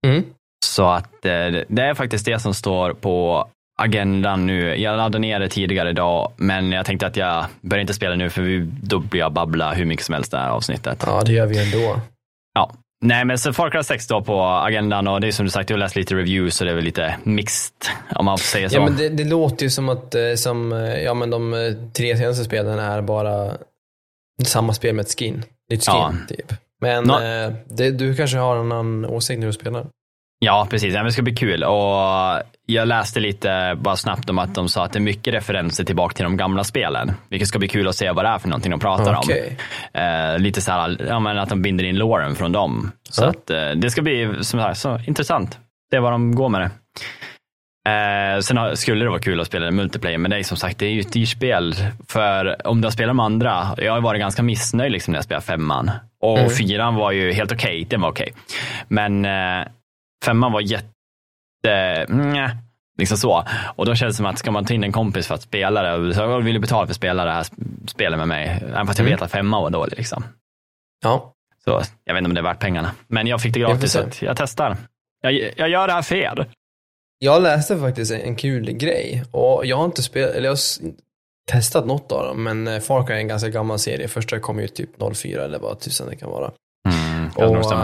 Mm. Så att eh, det är faktiskt det som står på agendan nu. Jag laddade ner det tidigare idag, men jag tänkte att jag börjar inte spela nu för vi, då blir jag babbla hur mycket som helst det här avsnittet. Ja, det gör vi ändå. Ja, Nej, men så Far Cry 6 då på agendan och det är som du sagt, jag har läst lite reviews så det är väl lite mixed om man får säga så. Ja, men det, det låter ju som att eh, som, eh, ja, men de eh, tre senaste spelen är bara samma spel med ett skin. Nytt skin, ja. typ. Men no. det, du kanske har en annan åsikt när du spelar? Ja, precis. Det ska bli kul. Och jag läste lite bara snabbt om att de sa att det är mycket referenser tillbaka till de gamla spelen. Vilket ska bli kul att se vad det är för någonting de pratar okay. om. Eh, lite så här, ja, men att de binder in Lauren från dem. Så mm. att, eh, det ska bli som här, så intressant. Det är vad de går med det. Eh, sen skulle det vara kul att spela multiplayer, men det är som sagt det är ju ett dyrt spel. För om du har spelat med andra, jag har varit ganska missnöjd liksom när jag spelade femman. Och mm. fyran var ju helt okej, okay, den var okej. Okay. Men eh, femman var jätte, mm, liksom så. Och då känns det som att ska man ta in en kompis för att spela det, så jag vill betala för att spela det här spelet med mig, även fast jag mm. vet att femman var dålig. Liksom. Ja. Så jag vet inte om det är värt pengarna. Men jag fick det gratis, så jag testar. Jag, jag gör det här för er. Jag läste faktiskt en kul grej och jag har inte spelat, eller jag har testat något av dem, men eh, Far Cry är en ganska gammal serie. Första kom ju typ 04 eller vad tusan det kan vara. Mm, och,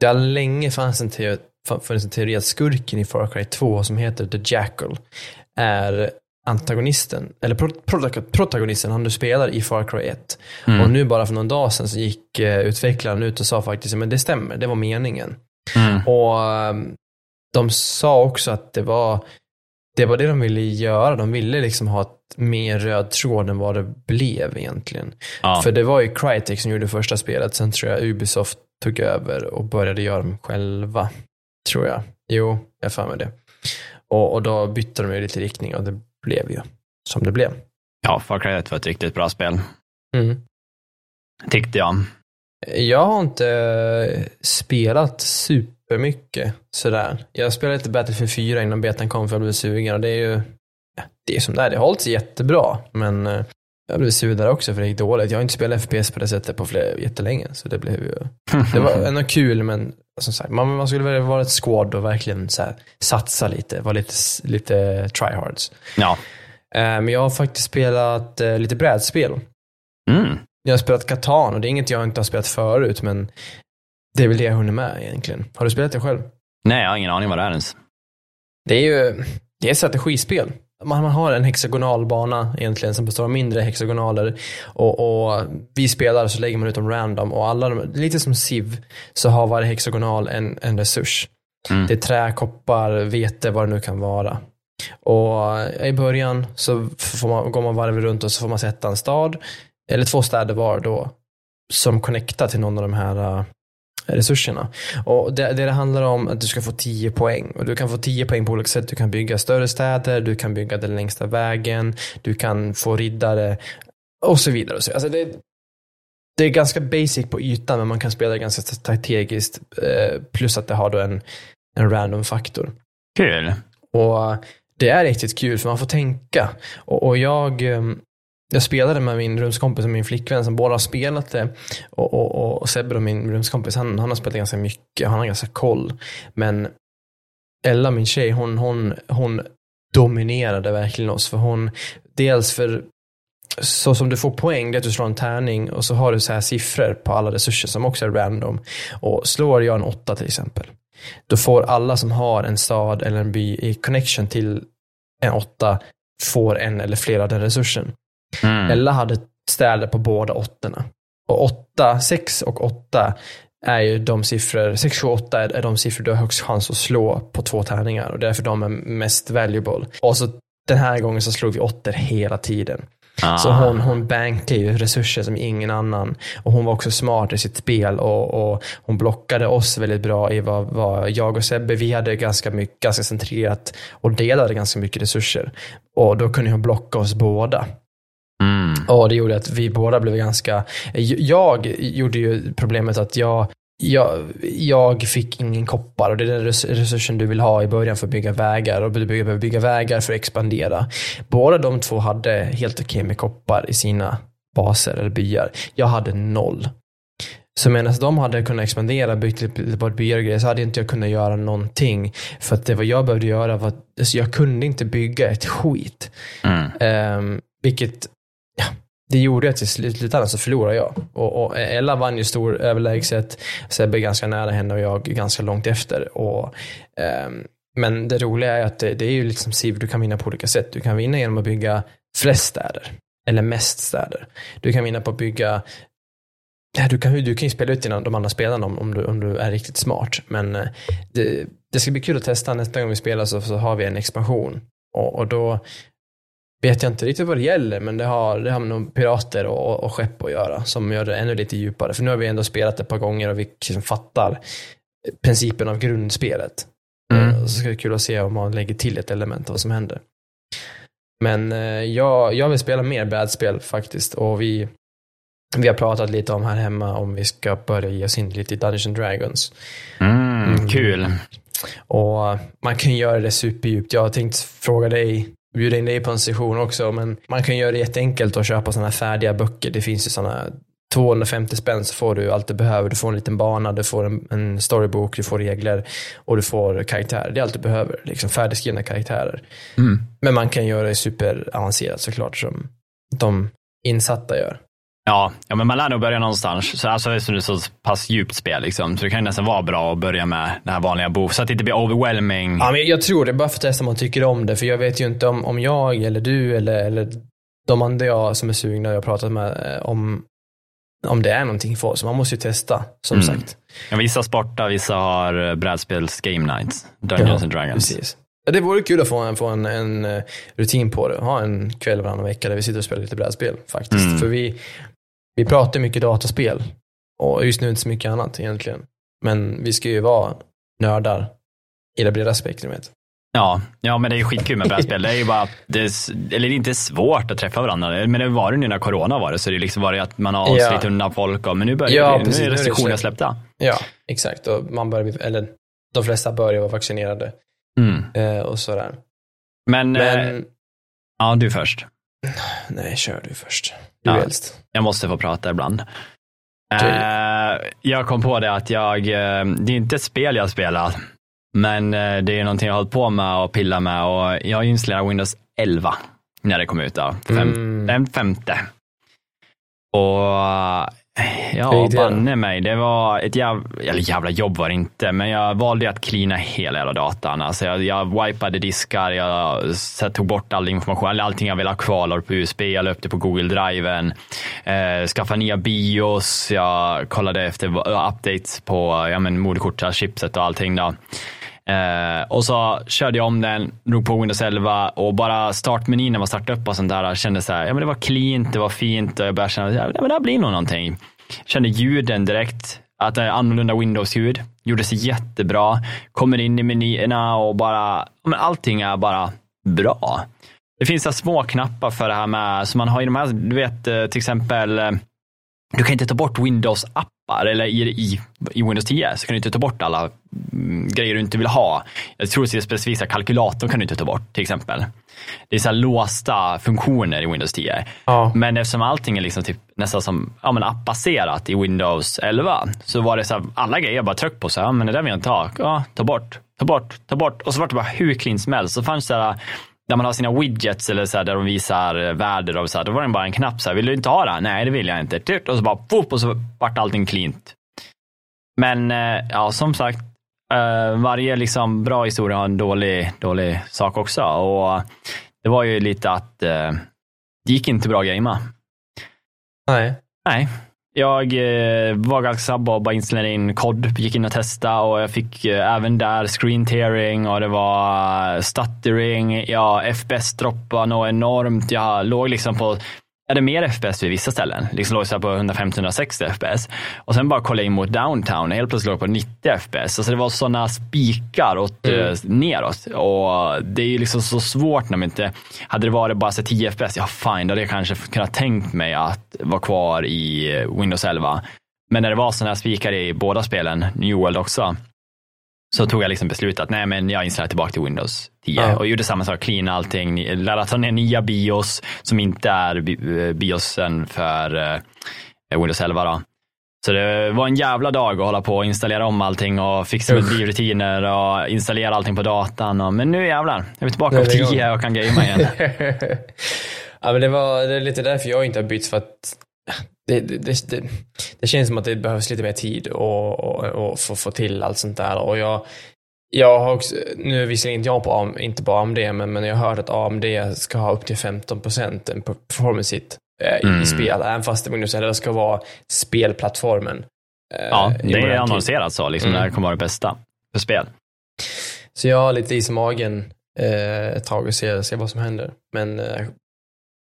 det har länge funnits en, teori, funnits en teori att skurken i Far Cry 2 som heter The Jackal är antagonisten, eller protagonisten han du spelar i Far Cry 1. Mm. Och nu bara för någon dag sedan så gick uh, utvecklaren ut och sa faktiskt, men det stämmer, det var meningen. Mm. Och um, de sa också att det var det var det de ville göra. De ville liksom ha ett mer röd tråd än vad det blev egentligen. Ja. För det var ju Crytek som gjorde första spelet. Sen tror jag Ubisoft tog över och började göra dem själva. Tror jag. Jo, jag för mig det. Och, och då bytte de ju lite riktning och det blev ju som det blev. Ja, Far Cry 1 var ett riktigt bra spel. Mm. Tyckte jag. Jag har inte spelat super för mycket sådär. Jag spelade lite Battlefield 4 innan betan kom för jag blev sugen och det är ju, det är som det är. Det har hållit sig jättebra, men eh, jag blev sur där också för det gick dåligt. Jag har inte spelat FPS på det sättet på flera, jättelänge, så det blev ju, <laughs> det var ändå kul, men som sagt, man, man skulle vilja vara ett squad och verkligen så här, satsa lite, vara lite, lite tryhards. Ja. Eh, men jag har faktiskt spelat uh, lite brädspel. Mm. Jag har spelat Catan och det är inget jag inte har spelat förut, men det är väl det jag hunnit med egentligen. Har du spelat det själv? Nej, jag har ingen aning vad det är ens. Det är ju det är ett strategispel. Man, har en hexagonal bana egentligen som består av mindre hexagonaler och, och vi spelar så lägger man ut dem random och alla de, lite som Civ så har varje hexagonal en, en resurs. Mm. Det är trä, koppar, vete, vad det nu kan vara. Och i början så får man, går man varv runt och så får man sätta en stad, eller två städer var då, som connectar till någon av de här resurserna. Och det, det, det handlar om att du ska få 10 poäng. Och du kan få 10 poäng på olika sätt. Du kan bygga större städer, du kan bygga den längsta vägen, du kan få riddare och så vidare. Alltså det, det är ganska basic på ytan, men man kan spela det ganska strategiskt. Eh, plus att det har då en, en random faktor. Kul. Och det är riktigt kul, för man får tänka. Och, och jag, ehm, jag spelade med min rumskompis och min flickvän som båda har spelat det. Och, och, och Sebbe, min rumskompis, han, han har spelat ganska mycket. Han har ganska koll. Men Ella, min tjej, hon, hon, hon dominerade verkligen oss. För hon, dels för så som du får poäng, det är att du slår en tärning och så har du så här siffror på alla resurser som också är random. Och slår jag en åtta till exempel, då får alla som har en stad eller en by i connection till en åtta får en eller flera av den resursen. Mm. Ella hade städer på båda åttorna. Och åtta, sex och åtta är ju de siffror, 6, 7, 8 är de siffror du har högst chans att slå på två tärningar och därför de är mest valuable. Och så den här gången så slog vi åttor hela tiden. Ah. Så hon, hon bankade ju resurser som ingen annan. Och hon var också smart i sitt spel och, och hon blockade oss väldigt bra i vad, vad jag och Sebbe, vi hade ganska mycket, ganska centrerat och delade ganska mycket resurser. Och då kunde hon blocka oss båda. Mm. Och det gjorde att vi båda blev ganska, jag gjorde ju problemet att jag jag, jag fick ingen koppar och det är den resursen du vill ha i början för att bygga vägar och du behöver bygga vägar för att expandera. Båda de två hade helt okej med koppar i sina baser eller byar. Jag hade noll. Så medan de hade kunnat expandera, byggt lite bort byar och grejer, så hade inte jag kunnat göra någonting. För att det vad jag behövde göra var, alltså jag kunde inte bygga ett skit. Mm. Um, vilket det gjorde att i slutändan så förlorade jag. Och, och Ella vann ju stor överlägset. Sebbe ganska nära henne och jag ganska långt efter. Och, um, men det roliga är att det, det är ju liksom Siv, du kan vinna på olika sätt. Du kan vinna genom att bygga flest städer. Eller mest städer. Du kan vinna på att bygga du kan, du kan ju spela ut dina, de andra spelarna om, om, du, om du är riktigt smart. Men eh, det, det ska bli kul att testa nästa gång vi spelar så, så har vi en expansion. Och, och då vet jag inte riktigt vad det gäller, men det har, det har med pirater och, och skepp att göra som gör det ännu lite djupare. För nu har vi ändå spelat ett par gånger och vi liksom fattar principen av grundspelet. Mm. Eh, så ska det kul att se om man lägger till ett element av vad som händer. Men eh, jag, jag vill spela mer brädspel faktiskt och vi, vi har pratat lite om här hemma om vi ska börja ge oss in lite i Dungeons Dragons. Mm, mm. Kul. Och man kan göra det superdjupt. Jag har tänkt fråga dig, bjuda in dig på en session också, men man kan göra det jätteenkelt och köpa sådana här färdiga böcker. Det finns ju sådana 250 spänn så får du allt du behöver. Du får en liten bana, du får en, en storybok, du får regler och du får karaktärer. Det är allt du behöver. Liksom färdigskrivna karaktärer. Mm. Men man kan göra det superavancerat såklart som de insatta gör. Ja, ja, men man lär nog börja någonstans. Så, alltså, det är så pass djupt spel, liksom. så det kan nästan vara bra att börja med den här vanliga bo så att det inte blir overwhelming. Ja, men jag tror det, bara för att testa om man tycker om det. För jag vet ju inte om, om jag eller du eller, eller de andra jag som är sugna jag har pratat med eh, om, om det är någonting för oss. Man måste ju testa, som mm. sagt. Ja, vissa sportar, vissa har eh, brädspels game nights. Dungeons ja, and Dragons. Precis. Ja, det vore kul att få en, få en, en eh, rutin på det. Ha en kväll varannan vecka där vi sitter och spelar lite brädspel faktiskt. Mm. För vi, vi pratar mycket dataspel och just nu inte så mycket annat egentligen. Men vi ska ju vara nördar i det breda spektrumet. Ja, ja, men det är ju skitkul med brädspel. Det är ju bara, det är, eller det är inte svårt att träffa varandra. Men det var det nu när corona var det, så det är liksom var det att man har avslutat ja. undan folk. Och, men nu börjar ja, det, nu är restriktionerna släppta. Ja, exakt. Och man börjar, eller de flesta börjar vara vaccinerade. Mm. Eh, och sådär. Men, men eh, ja, du först. Nej, kör du först. Du ja, helst. Jag måste få prata ibland. Uh, jag kom på det att jag, uh, det är inte ett spel jag spelar, men uh, det är någonting jag har hållit på med och pillat med och jag installerade Windows 11 när det kom ut, då, fem, mm. den femte. Och Ja, banne mig. Det var ett jävla, eller jävla jobb var det inte, men jag valde att cleana hela jävla datan. Alltså jag, jag wipade diskar, jag tog bort all information, allting jag ville ha kvar på USB, jag det på Google-driven, eh, skaffade nya bios, jag kollade efter updates på ja, moderkort, chipset och allting. Då. Eh, och så körde jag om den, drog på Windows 11 och bara startmenyn när man startade upp och sånt där kände så här, ja men det var cleant, det var fint och jag började känna, ja men det här blir nog någonting. Kände ljuden direkt, att det är annorlunda Windows-ljud. Gjorde sig jättebra. Kommer in i menyerna och bara, men allting är bara bra. Det finns så små knappar för det här med, som man har i de här, du vet eh, till exempel, eh, du kan inte ta bort Windows-app appar eller i, i, i Windows 10 så kan du inte ta bort alla mm, grejer du inte vill ha. Jag tror att det specifika kalkylatorn kan du inte ta bort till exempel. Det är så låsta funktioner i Windows 10. Ja. Men eftersom allting är liksom typ nästan som ja, men appbaserat i Windows 11 så var det så här, alla grejer jag bara tryck på så här, men det där vill jag inte ha. Ja, ta bort, ta bort, ta bort. Och så var det bara hur clean som helst. Så fanns det här, där man har sina widgets eller så här, där de visar värden. Och så här, då var det bara en knapp. Så här, vill du inte ha det? Nej, det vill jag inte. Och så bara pop, och så vart allting cleant. Men eh, ja, som sagt, eh, varje liksom bra historia har en dålig, dålig sak också. Och det var ju lite att eh, det gick inte bra att gamea. Nej. Nej, jag eh, var ganska snabb och bara installerade in kod, gick in och testade och jag fick eh, även där screen tearing och det var eh, stuttering. Ja, FPS droppade något enormt. Jag låg liksom på är det mer FPS vid vissa ställen. Liksom låg så på 150-160 FPS. Och sen bara kolla in mot downtown. Helt plötsligt låg på 90 FPS. Alltså det var sådana spikar åt, mm. Eh, neråt. Och det är liksom så svårt när man inte... Hade det varit bara så 10 FPS, ja fine, då hade jag kanske kunnat tänkt mig att vara kvar i Windows 11. Men när det var sådana spikar i båda spelen, New World också, så tog jag liksom beslutet att nej, men jag installerar tillbaka till Windows 10 ja. och gjorde samma sak, clean allting, ta ner nya BIOS som inte är eh, BIOSen för eh, Windows 11. Då. Så det var en jävla dag att hålla på och installera om allting och fixa med drivrutiner och installera allting på datan. Och, men nu jävlar, är vi tillbaka på 10 och kan gamea igen. <laughs> ja, men det, var, det är lite därför jag inte har bytt för att det, det, det, det, känns som att det behövs lite mer tid och, och, och få få till allt sånt där. Och jag, jag har också, nu är visserligen inte jag på AM, inte på AMD, men, men jag har hört att AMD ska ha upp till 15% en performance hit eh, mm. i spel, även fast det Windows 11 ska vara spelplattformen. Eh, ja, det är annonserat så, liksom, mm. det här kommer vara det bästa för spel. Så jag har lite is i magen eh, ett tag och se, se vad som händer. Men eh,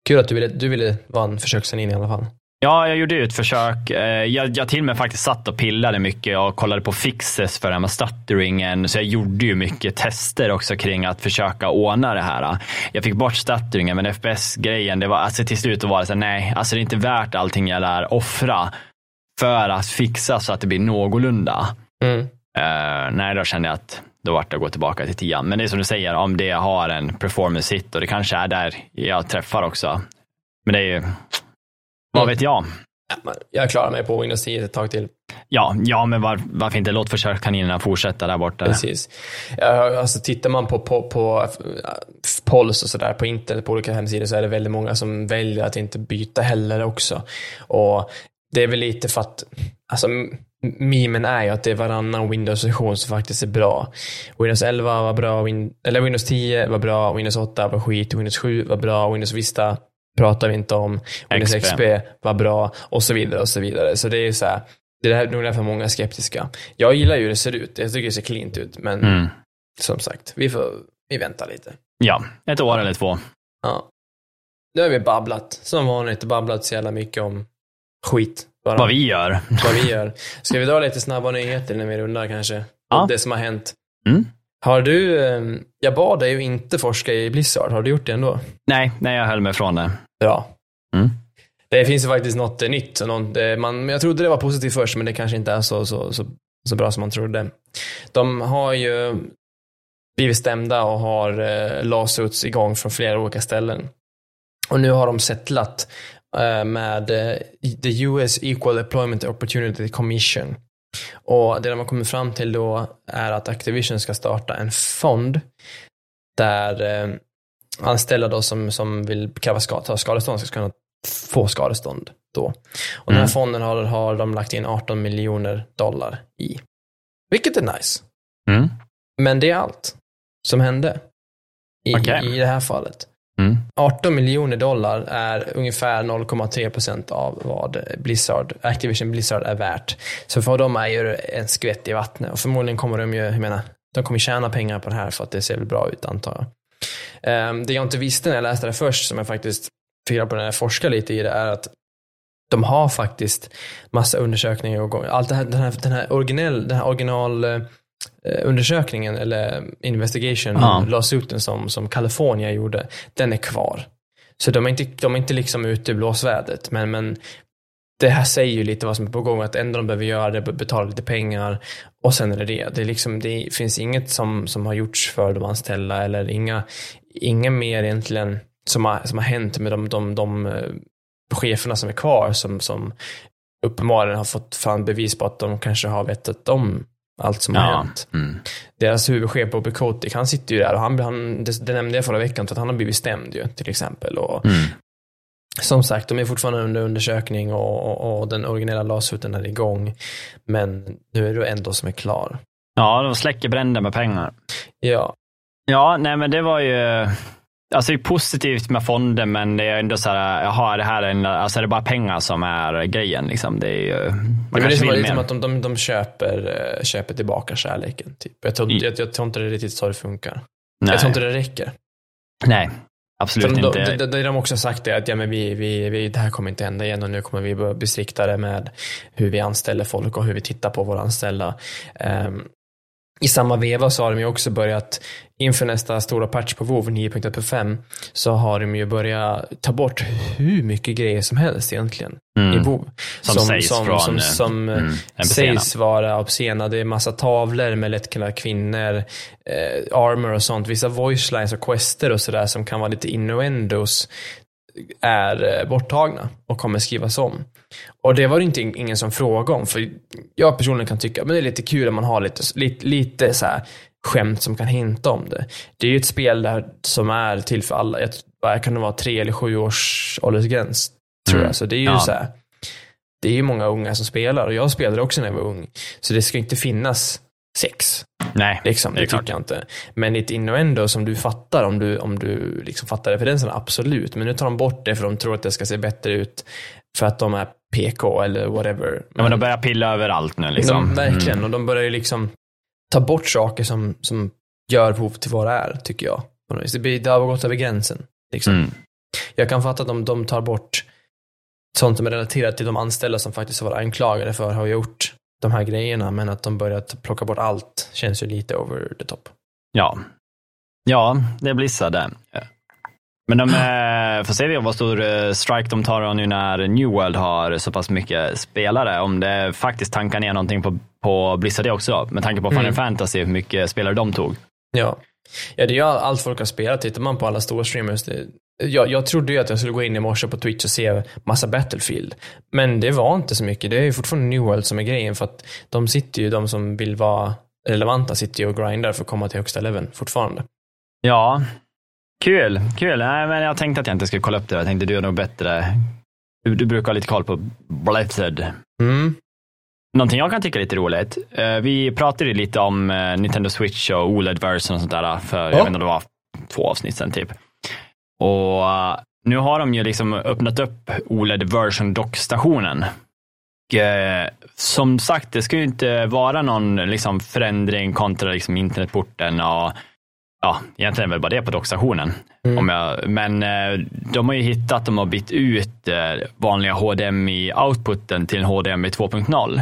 kul att du ville, du ville vara en försökskanin i alla fall. Ja, jag gjorde ju ett försök. Eh, jag, jag till och med faktiskt satt och pillade mycket och kollade på fixes för det här stutteringen. Så jag gjorde ju mycket tester också kring att försöka ordna det här. Jag fick bort stutteringen, men FPS-grejen, det var alltså till slut var det så här, nej, alltså det är inte värt allting jag lär offra för att fixa så att det blir någorlunda. Mm. Uh, nej, då kände jag att då vart det att gå tillbaka till tian. Men det är som du säger, om det har en performance hit och det kanske är där jag träffar också. Men det är ju, vad vet jag? Jag klarar mig på Windows 10 ett tag till. Ja, ja men var, varför inte låt försökskaninerna fortsätta där borta? Precis. Alltså, tittar man på, på, på polls och sådär på internet, på olika hemsidor, så är det väldigt många som väljer att inte byta heller också. Och det är väl lite för att, alltså, memen är ju att det är varannan Windows-version som faktiskt är bra. Windows 11 var bra, Win eller Windows 10 var bra, Windows 8 var skit, Windows 7 var bra, Windows Vista pratar vi inte om. Windows XP. XP var bra och så vidare och så vidare. Så det är så här, det är nog därför många är skeptiska. Jag gillar ju hur det ser ut. Jag tycker det ser cleant ut, men mm. som sagt, vi får vi väntar lite. Ja, ett år eller två. Ja. Nu har vi babblat, som vanligt, babblat så jävla mycket om skit. Bara. Vad vi gör. Vad vi gör. Ska vi dra lite snabba nyheter när vi rundar kanske? Ja. Det som har hänt. Mm. Har du, ehm, jag bad dig ju inte forska i Blizzard, har du gjort det ändå? Nej, nej jag höll mig från det. Ja. Mm. Det finns ju faktiskt något nytt. Något, man, jag trodde det var positivt först, men det kanske inte är så, så, så, så bra som man trodde. De har ju blivit stämda och har eh, lawsuits igång från flera olika ställen. Och nu har de settlat eh, med eh, the US Equal Employment Opportunity Commission. Och det de har kommit fram till då är att Activision ska starta en fond där eh, anställda då som, som vill kräva ta skadestånd ska kunna få skadestånd då. Och mm. den här mm. fonden har, har de lagt in 18 miljoner dollar i. Vilket är nice. Mm. Men det är allt som hände i, okay. i det här fallet. 18 miljoner dollar är ungefär 0,3 procent av vad Blizzard, Activision Blizzard är värt. Så för dem är ju en skvätt i vattnet och förmodligen kommer de ju, jag menar, de kommer tjäna pengar på det här för att det ser väl bra ut antar jag. Um, det jag inte visste när jag läste det först, som jag faktiskt fick på när jag forskade lite i det, är att de har faktiskt massa undersökningar och allt det här, den här, den här originell, den här original uh, undersökningen eller investigation, ja. lawsuiten som, som California gjorde, den är kvar. Så de är inte, de är inte liksom ute i blåsvädret, men, men det här säger ju lite vad som är på gång, att det enda de behöver göra att betala lite pengar och sen är det det. Det, är liksom, det finns inget som, som har gjorts för de anställda eller inga, inga mer egentligen som har, som har hänt med de, de, de, eh, cheferna som är kvar som, som uppenbarligen har fått fram bevis på att de kanske har vetat om allt som ja. har hänt. Mm. Deras huvudchef Bobby Kotick, han sitter ju där och han, han det, det nämnde jag förra veckan, att han har blivit stämd ju till exempel. Och, mm. Som sagt, de är fortfarande under undersökning och, och, och den originella lashuten är igång. Men nu är det ändå som är klar. Ja, de släcker bränder med pengar. Ja. Ja, nej men det var ju Alltså det är positivt med fonder, men det är ändå så här, jaha, det här är, alltså är det bara pengar som är grejen? Liksom. Det är ju, man det är som att de, de, de köper, eh, köper tillbaka kärleken. Typ. Jag, tror, jag, jag tror inte det är riktigt så det funkar. Nej. Jag tror inte det räcker. Nej, absolut de, inte. Det de, de också sagt är att ja, men vi, vi, vi, det här kommer inte hända igen och nu kommer vi bli striktare med hur vi anställer folk och hur vi tittar på våra anställda. Um, i samma veva så har de ju också börjat, inför nästa stora patch på WoW 9.1.5, så har de ju börjat ta bort hur mycket grejer som helst egentligen mm. i WoW. Som, som sägs som, från, som, som mm, sägs vara obscena. Det är massa tavlor med lättklädda kvinnor, eh, armor och sånt. Vissa voice lines och quester och sådär som kan vara lite innuendos är eh, borttagna och kommer skrivas om. Och det var det inte ingen som frågade om, för jag personligen kan tycka att det är lite kul att man har lite, lite, lite så här skämt som kan hinta om det. Det är ju ett spel där, som är till för alla. Jag, kan det vara tre eller sju års åldersgräns, tror mm. jag. Så det är ju ja. så här, det är ju många unga som spelar och jag spelade också när jag var ung. Så det ska inte finnas sex. Nej, liksom, det, det tycker jag inte. Men ett innuendo som du fattar, om du, om du liksom fattar referenserna, absolut. Men nu tar de bort det för de tror att det ska se bättre ut för att de är PK eller whatever. Men, ja, men de börjar pilla överallt nu liksom. De, verkligen, mm. och de börjar ju liksom ta bort saker som, som gör behov till vad det är, tycker jag. Det, blir, det har gått över gränsen. Liksom. Mm. Jag kan fatta att de, de tar bort sånt som är relaterat till de anställda som faktiskt har varit anklagade för att ha gjort de här grejerna, men att de börjat plocka bort allt känns ju lite over the top. Ja, ja det blir det. Men de eh, får se vad stor eh, strike de tar nu när New World har så pass mycket spelare. Om det faktiskt tankar ner någonting på, på Blizzard också, med tanke på Final mm. Fantasy, hur mycket spelare de tog. Ja. ja, det är ju allt folk har spelat. Tittar man på alla stora streamers, det, jag, jag trodde ju att jag skulle gå in i morse på Twitch och se massa Battlefield. Men det var inte så mycket. Det är ju fortfarande New World som är grejen för att de sitter ju, de som vill vara relevanta sitter ju och grindar för att komma till högsta leveln fortfarande. Ja, kul. Kul. Nej, men jag tänkte att jag inte skulle kolla upp det. Jag tänkte du är nog bättre. Du, du brukar ha lite koll på Blizzard. Mm. Någonting jag kan tycka är lite roligt. Eh, vi pratade lite om eh, Nintendo Switch och OLED-version och sånt där för, ja. jag vet inte, det var två avsnitt sen typ. Och uh, nu har de ju liksom öppnat upp OLED version dock-stationen. Uh, som sagt, det ska ju inte vara någon liksom, förändring kontra liksom, internetporten och ja, egentligen är det väl bara det på dockstationen. Mm. men uh, de har ju hittat, de har bytt ut vanliga HDMI-outputen till en HDMI 2.0.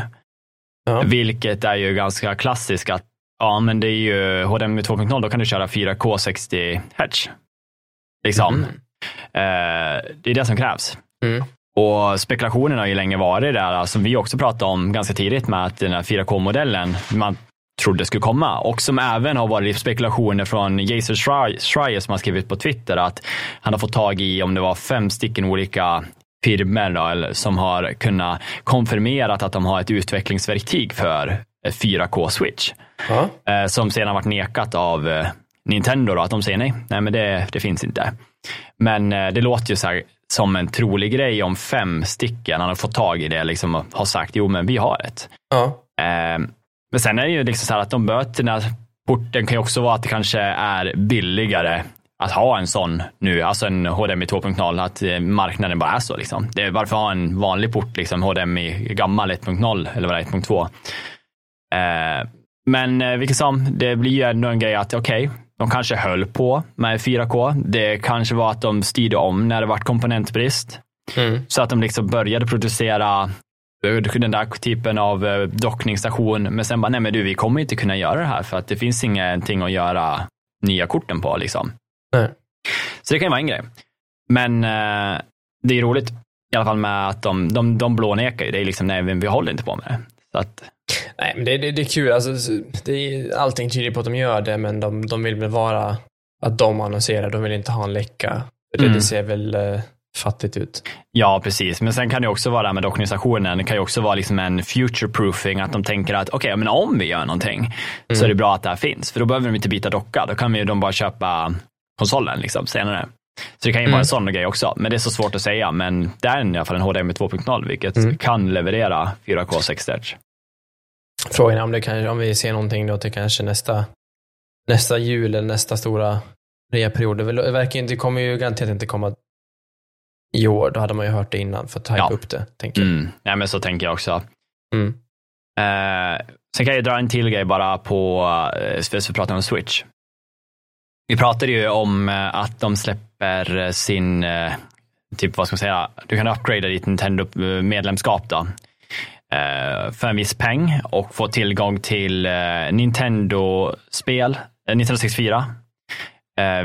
Ja. Vilket är ju ganska klassiskt att ja, men det är ju HDMI 2.0, då kan du köra 4K 60 Hz. Liksom. Mm. Eh, det är det som krävs. Mm. Och spekulationen har ju länge varit där, som alltså vi också pratade om ganska tidigt med att den här 4K-modellen man trodde skulle komma och som även har varit spekulationer från Jason Schreier som har skrivit på Twitter att han har fått tag i om det var fem stycken olika firmor som har kunnat konfirmera att de har ett utvecklingsverktyg för 4K switch. Mm. som sedan varit nekat av eh, Nintendo då, att de säger nej, nej men det, det finns inte. Men eh, det låter ju så här, som en trolig grej om fem stycken han har fått tag i det liksom, och har sagt jo men vi har ett. Ja. Eh, men sen är det ju liksom så här att de böterna, porten kan ju också vara att det kanske är billigare att ha en sån nu, alltså en HDMI 2.0, att eh, marknaden bara är så. Liksom. Det är varför ha en vanlig port, liksom, HDMI gammal 1.0 eller vad det är, 1.2. Eh, men vilket som, det blir ju ändå en grej att okej, okay, de kanske höll på med 4K. Det kanske var att de styrde om när det var komponentbrist. Mm. Så att de liksom började producera den där typen av eh, dockningsstation. Men sen bara, nej men du, vi kommer inte kunna göra det här för att det finns ingenting att göra nya korten på. Liksom. Nej. Så det kan ju vara en grej. Men eh, det är roligt i alla fall med att de, de, de blånekar ju. Det är liksom, nej, vi håller inte på med det. Att, Nej, men det, det, det är kul. Alltså, det är, allting tyder på att de gör det, men de, de vill väl vara att de annonserar. De vill inte ha en läcka. Det, mm. det ser väl uh, fattigt ut. Ja, precis. Men sen kan det också vara med organisationen. Det kan ju också vara liksom en future proofing. Att de tänker att okej, okay, men om vi gör någonting mm. så är det bra att det här finns. För då behöver de inte byta docka. Då kan vi, de bara köpa konsolen liksom, senare. Så det kan ju mm. vara en sån grej också. Men det är så svårt att säga. Men det är i alla fall en HDMI 2.0, vilket mm. kan leverera 4K 60 Hz. Frågan är om, det kan, om vi ser någonting då till kanske nästa, nästa jul eller nästa stora reaperiod. Det, det verkar inte, det kommer ju garanterat inte komma i år. Då hade man ju hört det innan för att ta ja. upp det. Tänker jag. Mm. Ja, men så tänker jag också. Mm. Eh, sen kan jag dra en till grej bara på, eh, vi pratar om Switch. Vi pratade ju om eh, att de släpper eh, sin, eh, typ vad ska man säga, du kan upgrada ditt Nintendo-medlemskap då för en viss peng och få tillgång till Nintendo-spel, Nintendo 64.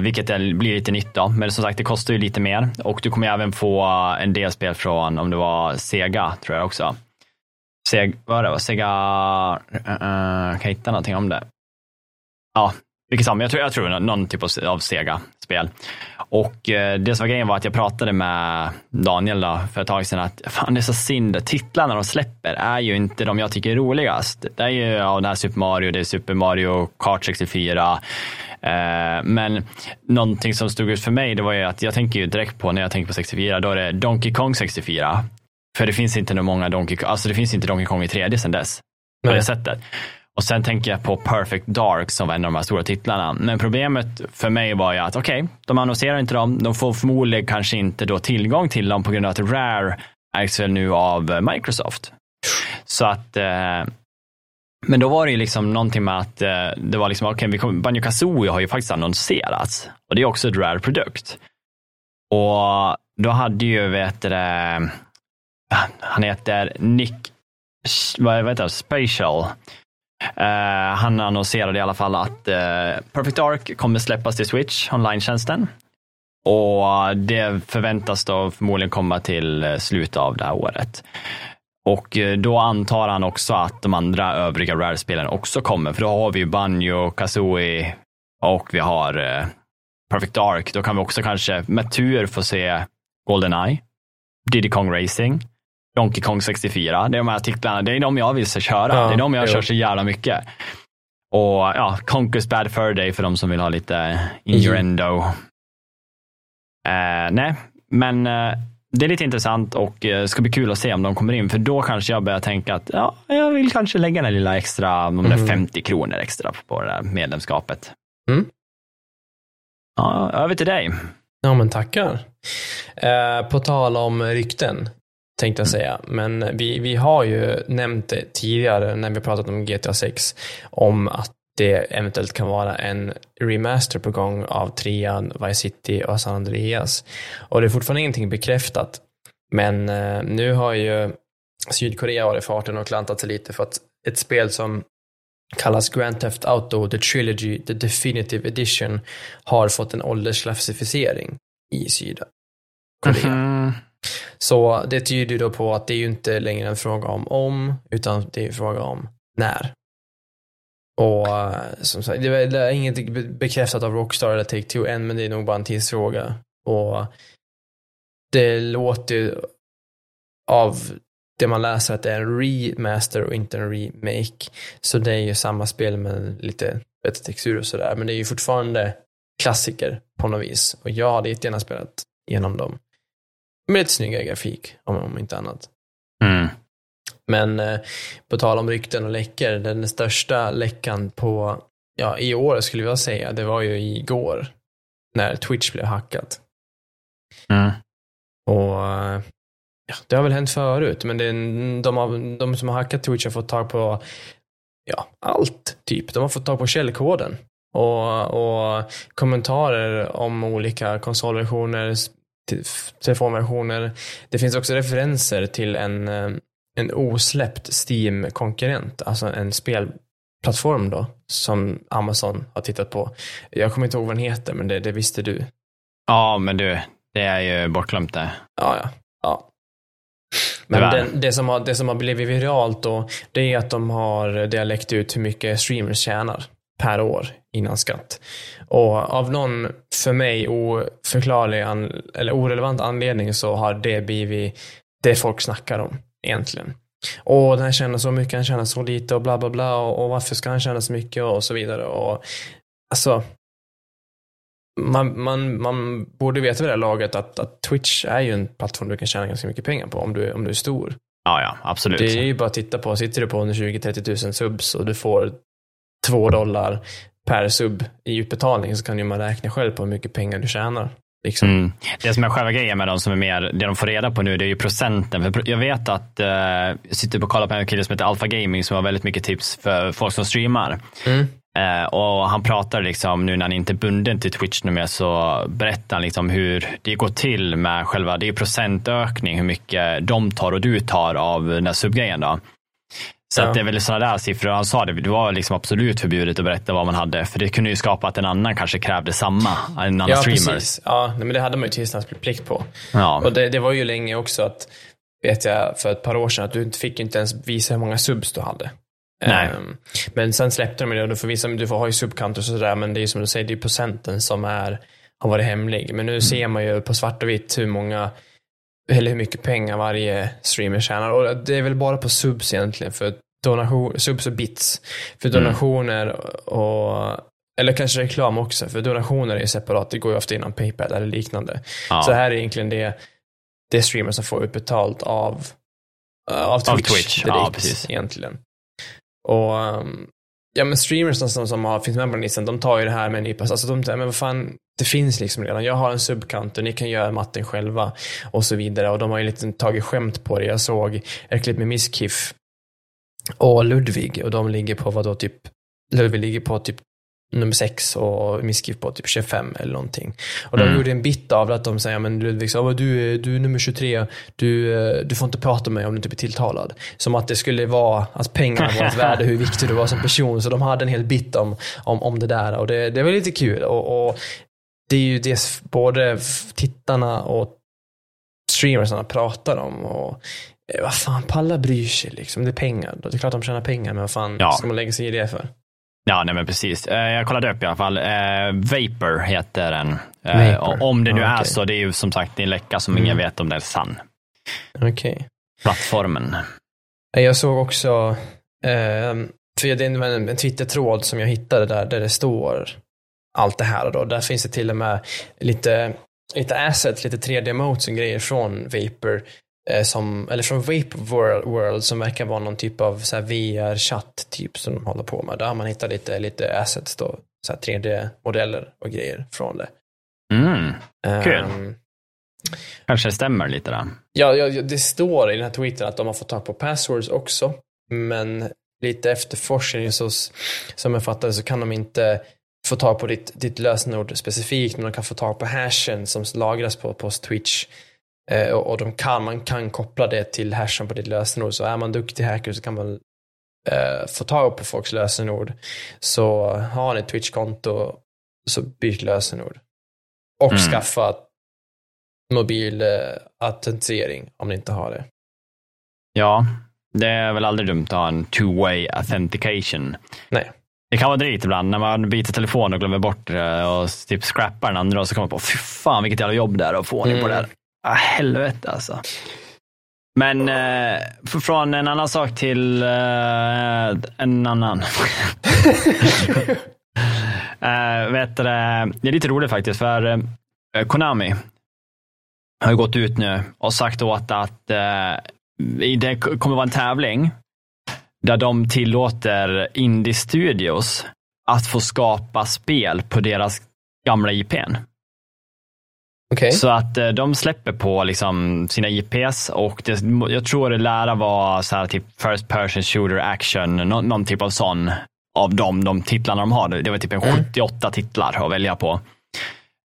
vilket blir lite nytt då, men som sagt det kostar ju lite mer och du kommer även få en del spel från, om det var Sega, tror jag också. Sega, vad det var, Sega, uh, kan jag hitta någonting om det? Ja, vilket som, jag tror, jag tror någon typ av Sega-spel. Och eh, det som var grejen var att jag pratade med Daniel då, för ett tag sedan att fan det är så synd, titlarna de släpper är ju inte de jag tycker är roligast. Det är ju ja, det här Super Mario, det är Super Mario Kart 64. Eh, men någonting som stod ut för mig, det var ju att jag tänker ju direkt på när jag tänker på 64, då är det Donkey Kong 64. För det finns inte många Donkey Kong, alltså det finns inte Donkey Kong i 3D sedan dess. På Nej. det sättet. Och sen tänker jag på Perfect Dark som var en av de här stora titlarna. Men problemet för mig var ju att okej, okay, de annonserar inte dem. De får förmodligen kanske inte då tillgång till dem på grund av att Rare ägs väl nu av Microsoft. Så att eh, men då var det ju liksom någonting med att eh, det var liksom, okej, okay, Banjo Kazooie har ju faktiskt annonserats och det är också ett rare produkt. Och då hade ju, vet du, han heter Nick, vad heter det, Spatial. Uh, han annonserade i alla fall att uh, Perfect Dark kommer släppas till Switch, online-tjänsten. Och det förväntas då förmodligen komma till eh, slutet av det här året. Och då antar han också att de andra övriga Rare-spelen också kommer, för då har vi ju Banjo, Kazooie och vi har uh, Perfect Dark. Då kan vi också kanske med tur få se Goldeneye, Diddy Kong Racing, Donkey Kong 64. Det är de här titlarna, det är de jag vill köra. Ja, det är de jag jo. kör så jävla mycket. Och ja, Conquest Bad Fur Day för de som vill ha lite innuendo. Mm. Uh, nej, men uh, det är lite intressant och uh, ska bli kul att se om de kommer in, för då kanske jag börjar tänka att ja, jag vill kanske lägga den lilla extra, de där 50 mm. kronor extra på det där medlemskapet. Mm. Ja, över till dig. Ja, men tackar. Eh, på tal om rykten, tänkte jag säga. Men vi, vi har ju nämnt det tidigare när vi pratat om GTA 6, om att det eventuellt kan vara en remaster på gång av trean, Vice City och San Andreas. Och det är fortfarande ingenting bekräftat. Men eh, nu har ju Sydkorea varit i farten och klantat sig lite för att ett spel som kallas Grand Theft Auto The Trilogy The Definitive Edition har fått en åldersklassificering i Sydkorea. Mm -hmm. Så det tyder då på att det är ju inte längre en fråga om om, utan det är en fråga om när. Och eh, som sagt, det är inget bekräftat av Rockstar eller Take-Two än, men det är nog bara en tidsfråga. Och det låter av det man läser att det är en remaster och inte en remake. Så det är ju samma spel med lite bättre textur och sådär. Men det är ju fortfarande klassiker på något vis. Och jag hade jättegärna spelat genom dem. Med lite snyggare grafik, om, om inte annat. Mm. Men eh, på tal om rykten och läckor, den största läckan på, ja, i år skulle jag säga, det var ju igår. När Twitch blev hackat. Mm. Och eh, ja, det har väl hänt förut, men det, de, har, de som har hackat Twitch har fått tag på ja, allt, typ. De har fått tag på källkoden. Och, och kommentarer om olika konsolversioner, telefonversioner. Det finns också referenser till en, eh, en osläppt Steam-konkurrent, alltså en spelplattform då, som Amazon har tittat på. Jag kommer inte ihåg vad den heter, men det, det visste du. Ja, men du, det är ju bortglömt det. Ja, ja. ja. Men den, det, som har, det som har blivit viralt då, det är att de har, det har läckt ut hur mycket streamers tjänar per år innan skatt. Och av någon för mig oförklarlig an, eller orelevant anledning så har det blivit det folk snackar om egentligen. Och den tjänar så mycket, han tjänar så lite och bla bla bla och, och varför ska han tjäna så mycket och så vidare. Och, alltså, man, man, man borde veta vid det här laget att, att Twitch är ju en plattform du kan tjäna ganska mycket pengar på om du, om du är stor. Ja, ja, absolut. Det är ju bara att titta på, sitter du på 120-30 000 subs och du får två dollar per sub i utbetalning så kan ju man räkna själv på hur mycket pengar du tjänar. Liksom. Mm. Det som är själva grejen med de som är mer, det de får reda på nu, det är ju procenten. För jag vet att, uh, jag sitter och kollar på en kille som heter Alpha Gaming som har väldigt mycket tips för folk som streamar. Mm. Uh, och han pratar liksom, nu när han inte är bunden till Twitch nu mer, så berättar han liksom hur det går till med själva, det är procentökning, hur mycket de tar och du tar av den där subgrejen då. Så ja. det är väl sådana där siffror. Han sa det, det var liksom absolut förbjudet att berätta vad man hade. För det kunde ju skapa att en annan kanske krävde samma, en annan ja, streamer. Precis. Ja, men det hade man ju tystnadsplikt på. Ja. Och det, det, var ju länge också att, vet jag, för ett par år sedan, att du fick inte ens visa hur många subs du hade. Nej. Um, men sen släppte de det och du får visa, du får ha ju subkanter och sådär, men det är ju som du säger, det är procenten som är, har varit hemlig. Men nu mm. ser man ju på svart och vitt hur många eller hur mycket pengar varje streamer tjänar. Och det är väl bara på subs egentligen, för donation, subs och bits. För mm. donationer och eller kanske reklam också, för donationer är separat. Det går ju ofta inom Paypal eller liknande. Ja. Så här är egentligen det, det streamer som får utbetalt av, av Twitch. Av Twitch. Direkt, ja, precis. Egentligen. Och ja men streamers som, som har, finns med på listan, de tar ju det här med en nypa. Alltså de säger, men vad fan, det finns liksom redan. Jag har en subkant och ni kan göra matten själva och så vidare. Och de har ju lite tagit skämt på det. Jag såg ett klipp med Misskiff och Ludvig och de ligger på vad då typ, Ludvig ligger på typ nummer sex och Misskiff på typ 25 eller någonting. Och de mm. gjorde en bit av att de säger, men Ludvig sa, du, du är nummer 23, du, du får inte prata med mig om du inte blir tilltalad. Som att det skulle vara, att pengarna var ett <laughs> värde, hur viktig du var som person. Så de hade en hel bit om, om, om det där och det, det var lite kul. Och, och det är ju det både tittarna och streamersarna pratar om. Och eh, vad fan, Palla bryr sig liksom. Det är pengar. Det är klart de tjänar pengar, men vad fan ja. ska man lägga sig i det för? Ja, nej men precis. Eh, jag kollade upp i alla fall. Eh, Vapor heter den. Vapor. Om det nu ah, är så, det är ju som sagt en läcka som mm. ingen vet om det är sann. Okej. Okay. Plattformen. Jag såg också, för det är en, en Twitter-tråd som jag hittade där, där det står allt det här. Då. Där finns det till och med lite, lite assets, lite 3D-modes och grejer från Vapor. Eh, som, eller från Vape World, World som verkar vara någon typ av VR-chatt typ som de håller på med. Där man hittat lite, lite assets då, 3D-modeller och grejer från det. Mm, kul. Um, Kanske det stämmer lite då? Ja, ja, det står i den här tweeten att de har fått tag på passwords också. Men lite efterforskning så, som jag fattar så kan de inte få tag på ditt, ditt lösenord specifikt, men de kan få tag på hashen som lagras på, på Twitch. Eh, och, och de kan, man kan koppla det till hashen på ditt lösenord. Så är man duktig hacker så kan man eh, få tag på folks lösenord. Så har ni ett Twitch-konto, så byt lösenord. Och mm. skaffa mobil eh, autentisering om ni inte har det. Ja, det är väl aldrig dumt att ha en two-way authentication. Nej. Det kan vara drygt ibland när man byter telefon och glömmer bort det och typ scrappar den andra och så kommer man på, fy fan vilket jävla jobb det är att få ordning på det här. Ah, helvete alltså. Men eh, från en annan sak till eh, en annan. <laughs> eh, vet du, det är lite roligt faktiskt, för eh, Konami har gått ut nu och sagt åt att eh, det kommer vara en tävling där de tillåter indie-studios att få skapa spel på deras gamla IPn. Okay. Så att eh, de släpper på liksom sina IPs och det, jag tror det lär vara så här typ first person shooter action, någon, någon typ av sån av de, de titlarna de har. Det var typ en mm. 78 titlar att välja på.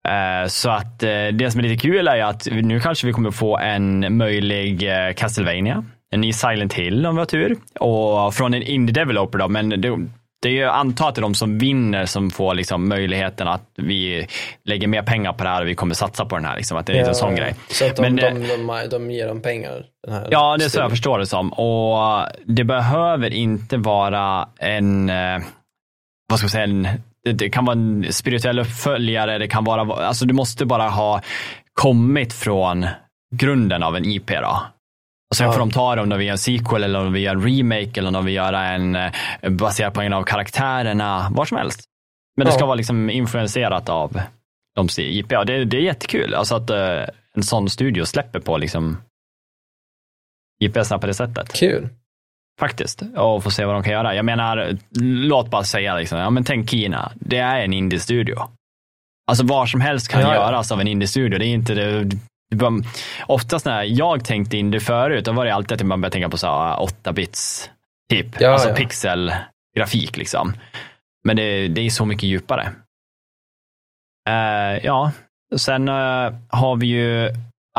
Uh, så att uh, det som är lite kul är att nu kanske vi kommer få en möjlig Castlevania en ny Silent Hill om vi har tur. Och från en indie developer då, men det, det är ju antar att det är de som vinner som får liksom möjligheten att vi lägger mer pengar på det här och vi kommer satsa på den här. Liksom, att det är ja, en sån grej. Så att de, Men, de, de, de ger dem pengar? ja, det är så jag förstår det som. Och det behöver inte vara en, eh, vad ska jag säga, en, det kan vara en spirituell uppföljare, det kan vara, alltså du måste bara ha kommit från grunden av en IP. Då. Och sen ja. får de ta det om de vill göra en sequel eller om de vill göra en remake eller om de vill göra en eh, baserad på en av karaktärerna, var som helst. Men det ska vara liksom influenserat av de IP. Ja, det, det är jättekul alltså att uh, en sån studio släpper på liksom IPsna på det sättet. Kul. Faktiskt. Och få se vad de kan göra. Jag menar, låt bara säga liksom, ja men tänk Kina, det är en indie-studio. Alltså vad som helst kan ja, göras av en indie-studio. Det är inte det, oftast när jag tänkte in det förut, då var det alltid att man började tänka på så 8-bits, typ. Ja, alltså ja. pixelgrafik liksom. Men det, det är så mycket djupare. Uh, ja, sen uh, har vi ju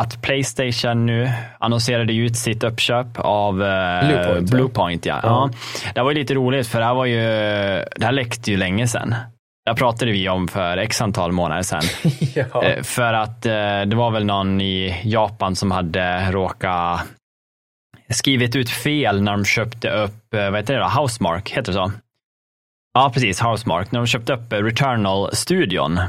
att Playstation nu annonserade ut sitt uppköp av uh, Bluepoint. Bluepoint ja. Ja. ja. Det var ju lite roligt för det här var ju, det här läckte ju länge sedan. Det pratade vi om för x antal månader sedan. <laughs> ja. Eh, för att eh, det var väl någon i Japan som hade råkat skrivit ut fel när de köpte upp, eh, vad heter det då? Housemark, heter det så? Ja, precis. Housemark. När de köpte upp Returnal-studion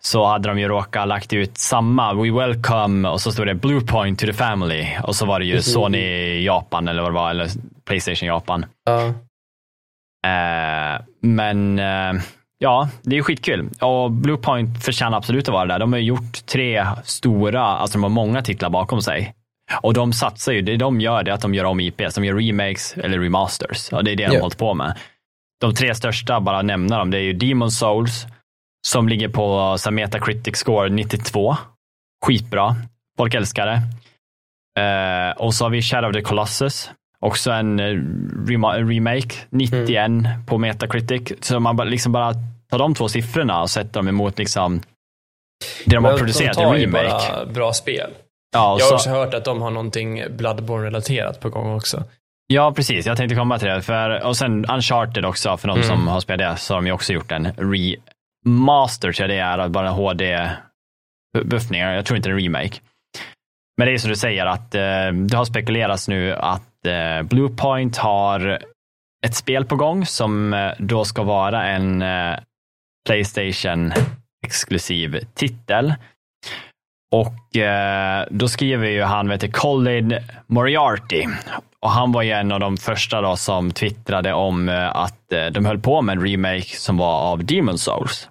så hade de ju råkat lagt ut samma We welcome och så stod det Bluepoint to the family och så var det ju Sony Japan eller vad det var, eller Playstation Japan. Uh. Men Ja, det är skitkul. Och Bluepoint förtjänar absolut att vara där. De har gjort tre stora, alltså de har många titlar bakom sig. Och de satsar ju, det de gör det är att de gör om IPs. De gör remakes eller remasters. Och det är det yeah. de har hållit på med. de tre största, bara nämna dem, det är ju Demon Souls, som ligger på så Metacritic score 92. Skitbra. Folk älskar det. Uh, och så har vi Shadow of the Colossus. Också en uh, remake, 91 mm. på Metacritic. Så man liksom bara tar de två siffrorna och sätter dem emot liksom det de Men har producerat, en remake. De tar ju bara bra spel. Ja, jag har så... också hört att de har någonting Bloodborne-relaterat på gång också. Ja, precis. Jag tänkte komma till det. För, och sen Uncharted också, för de mm. som har spelat det, så har de ju också gjort en remaster, tror jag det är, bara HD-buffningar. Jag tror inte en remake. Men det är som du säger, att eh, det har spekulerats nu att eh, Eh, Bluepoint har ett spel på gång som eh, då ska vara en eh, Playstation exklusiv titel. Och eh, då skriver ju han, vet du, Colin Moriarty. Och han var ju en av de första då som twittrade om eh, att eh, de höll på med en remake som var av Demon Souls.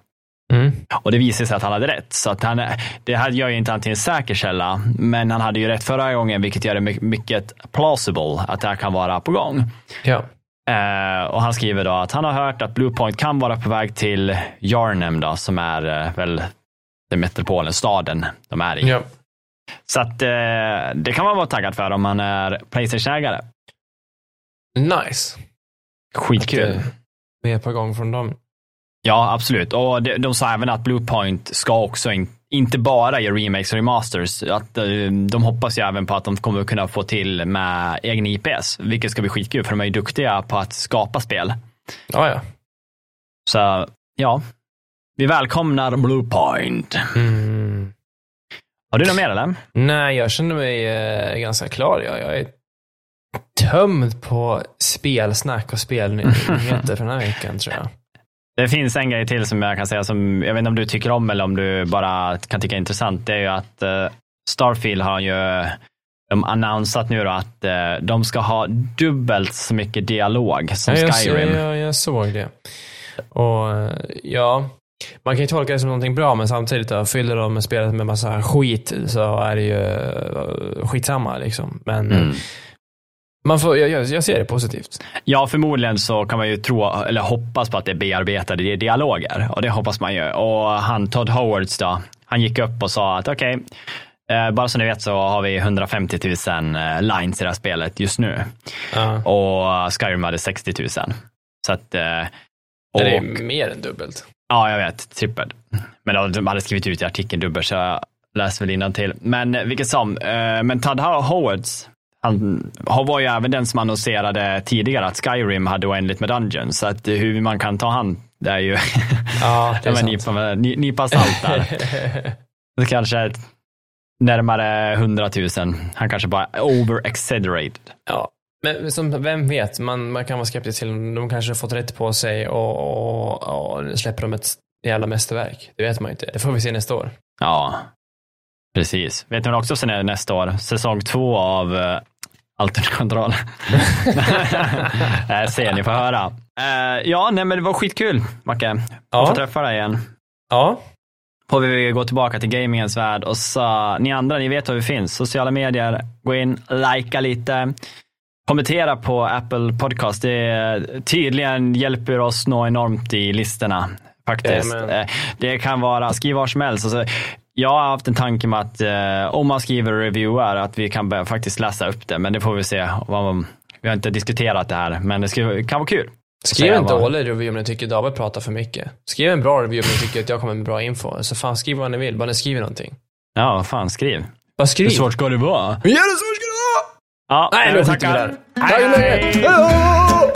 Mm. Och det visade sig att han hade rätt. Så att han, det här gör ju inte han till en säker källa, men han hade ju rätt förra gången, vilket gör det mycket plausible att det här kan vara på gång. Ja. Uh, och han skriver då att han har hört att Bluepoint kan vara på väg till Yarnem då, som är uh, väl den metropolen, staden de är i. Ja. Så att uh, det kan man vara taggad för om man är Playstation-ägare. Nice. Skitkul. Vi är på gång från dem. Ja, absolut. Och de, de sa även att Bluepoint ska också in, inte bara göra remakes och remasters. Att, de hoppas ju även på att de kommer kunna få till med egen IPS, vilket ska bli skitkul för de är ju duktiga på att skapa spel. Ja, ja. Så ja, vi välkomnar Bluepoint. Mm. Har du något mer eller? Nej, jag känner mig eh, ganska klar. Jag, jag är tömd på spelsnack och spelnyheter <laughs> för den här veckan tror jag. Det finns en grej till som jag kan säga som jag vet inte om du tycker om eller om du bara kan tycka är intressant. Det är ju att uh, Starfield har ju de annonsat nu då att uh, de ska ha dubbelt så mycket dialog som ja, Skyrim. Jag, jag, jag såg det. Och uh, ja, man kan ju tolka det som någonting bra, men samtidigt då, fyller de spelet med massa skit så är det ju skitsamma liksom. Men mm. Man får, jag, jag ser det positivt. Ja, förmodligen så kan man ju tro, eller hoppas på att det är bearbetade dialoger. Och det hoppas man ju. Och han Todd Howards då, han gick upp och sa att okej, okay, eh, bara så ni vet så har vi 150 000 eh, lines i det här spelet just nu. Uh. Och Skyrim hade 60 000. Så att... Eh, och, det är mer än dubbelt. Ja, jag vet. Trippel. Men de hade skrivit ut i artikeln dubbelt, så jag läste väl till. Men vilket som, men Todd Howards, han var ju även den som annonserade tidigare att Skyrim hade oändligt med Dungeons. Så att hur man kan ta hand, det är ju ja, <laughs> det är nipa, nipa salt där. <laughs> det kanske är närmare 100 000. Han kanske bara over-exaggerated. Ja, men som, vem vet, man, man kan vara skeptisk till de kanske har fått rätt på sig och, och, och släpper de ett jävla mästerverk. Det vet man inte. Det får vi se nästa år. Ja, precis. Vet man också sen nästa år? Säsong två av uh, Alternate kontroll. äh, <laughs> se, ni får höra. Uh, ja, nej men det var skitkul, Macke. Ja. Att få träffa dig igen. Ja. Får vi gå tillbaka till gamingens värld och så, ni andra, ni vet var vi finns. Sociala medier, gå in, likea lite. Kommentera på Apple Podcast. Det tydligen hjälper oss nå enormt i listorna. Faktiskt. Amen. Det kan vara, skriv var som helst. Alltså, jag har haft en tanke med att eh, om man skriver reviewer att vi kan börja faktiskt läsa upp det, men det får vi se. Vi har inte diskuterat det här, men det ska, kan vara kul. Skriv en dålig review om ni tycker David pratar för mycket. Skriv en bra review om ni tycker att jag kommer med bra info. Så fan, skriv vad ni vill, bara ni skriver någonting. Ja, fan, skriv. Bara skriv. Hur svårt ska det vara? Ja, hur svårt ska det vara? Ja, Nej, nu skiter vi där. Tack så mycket.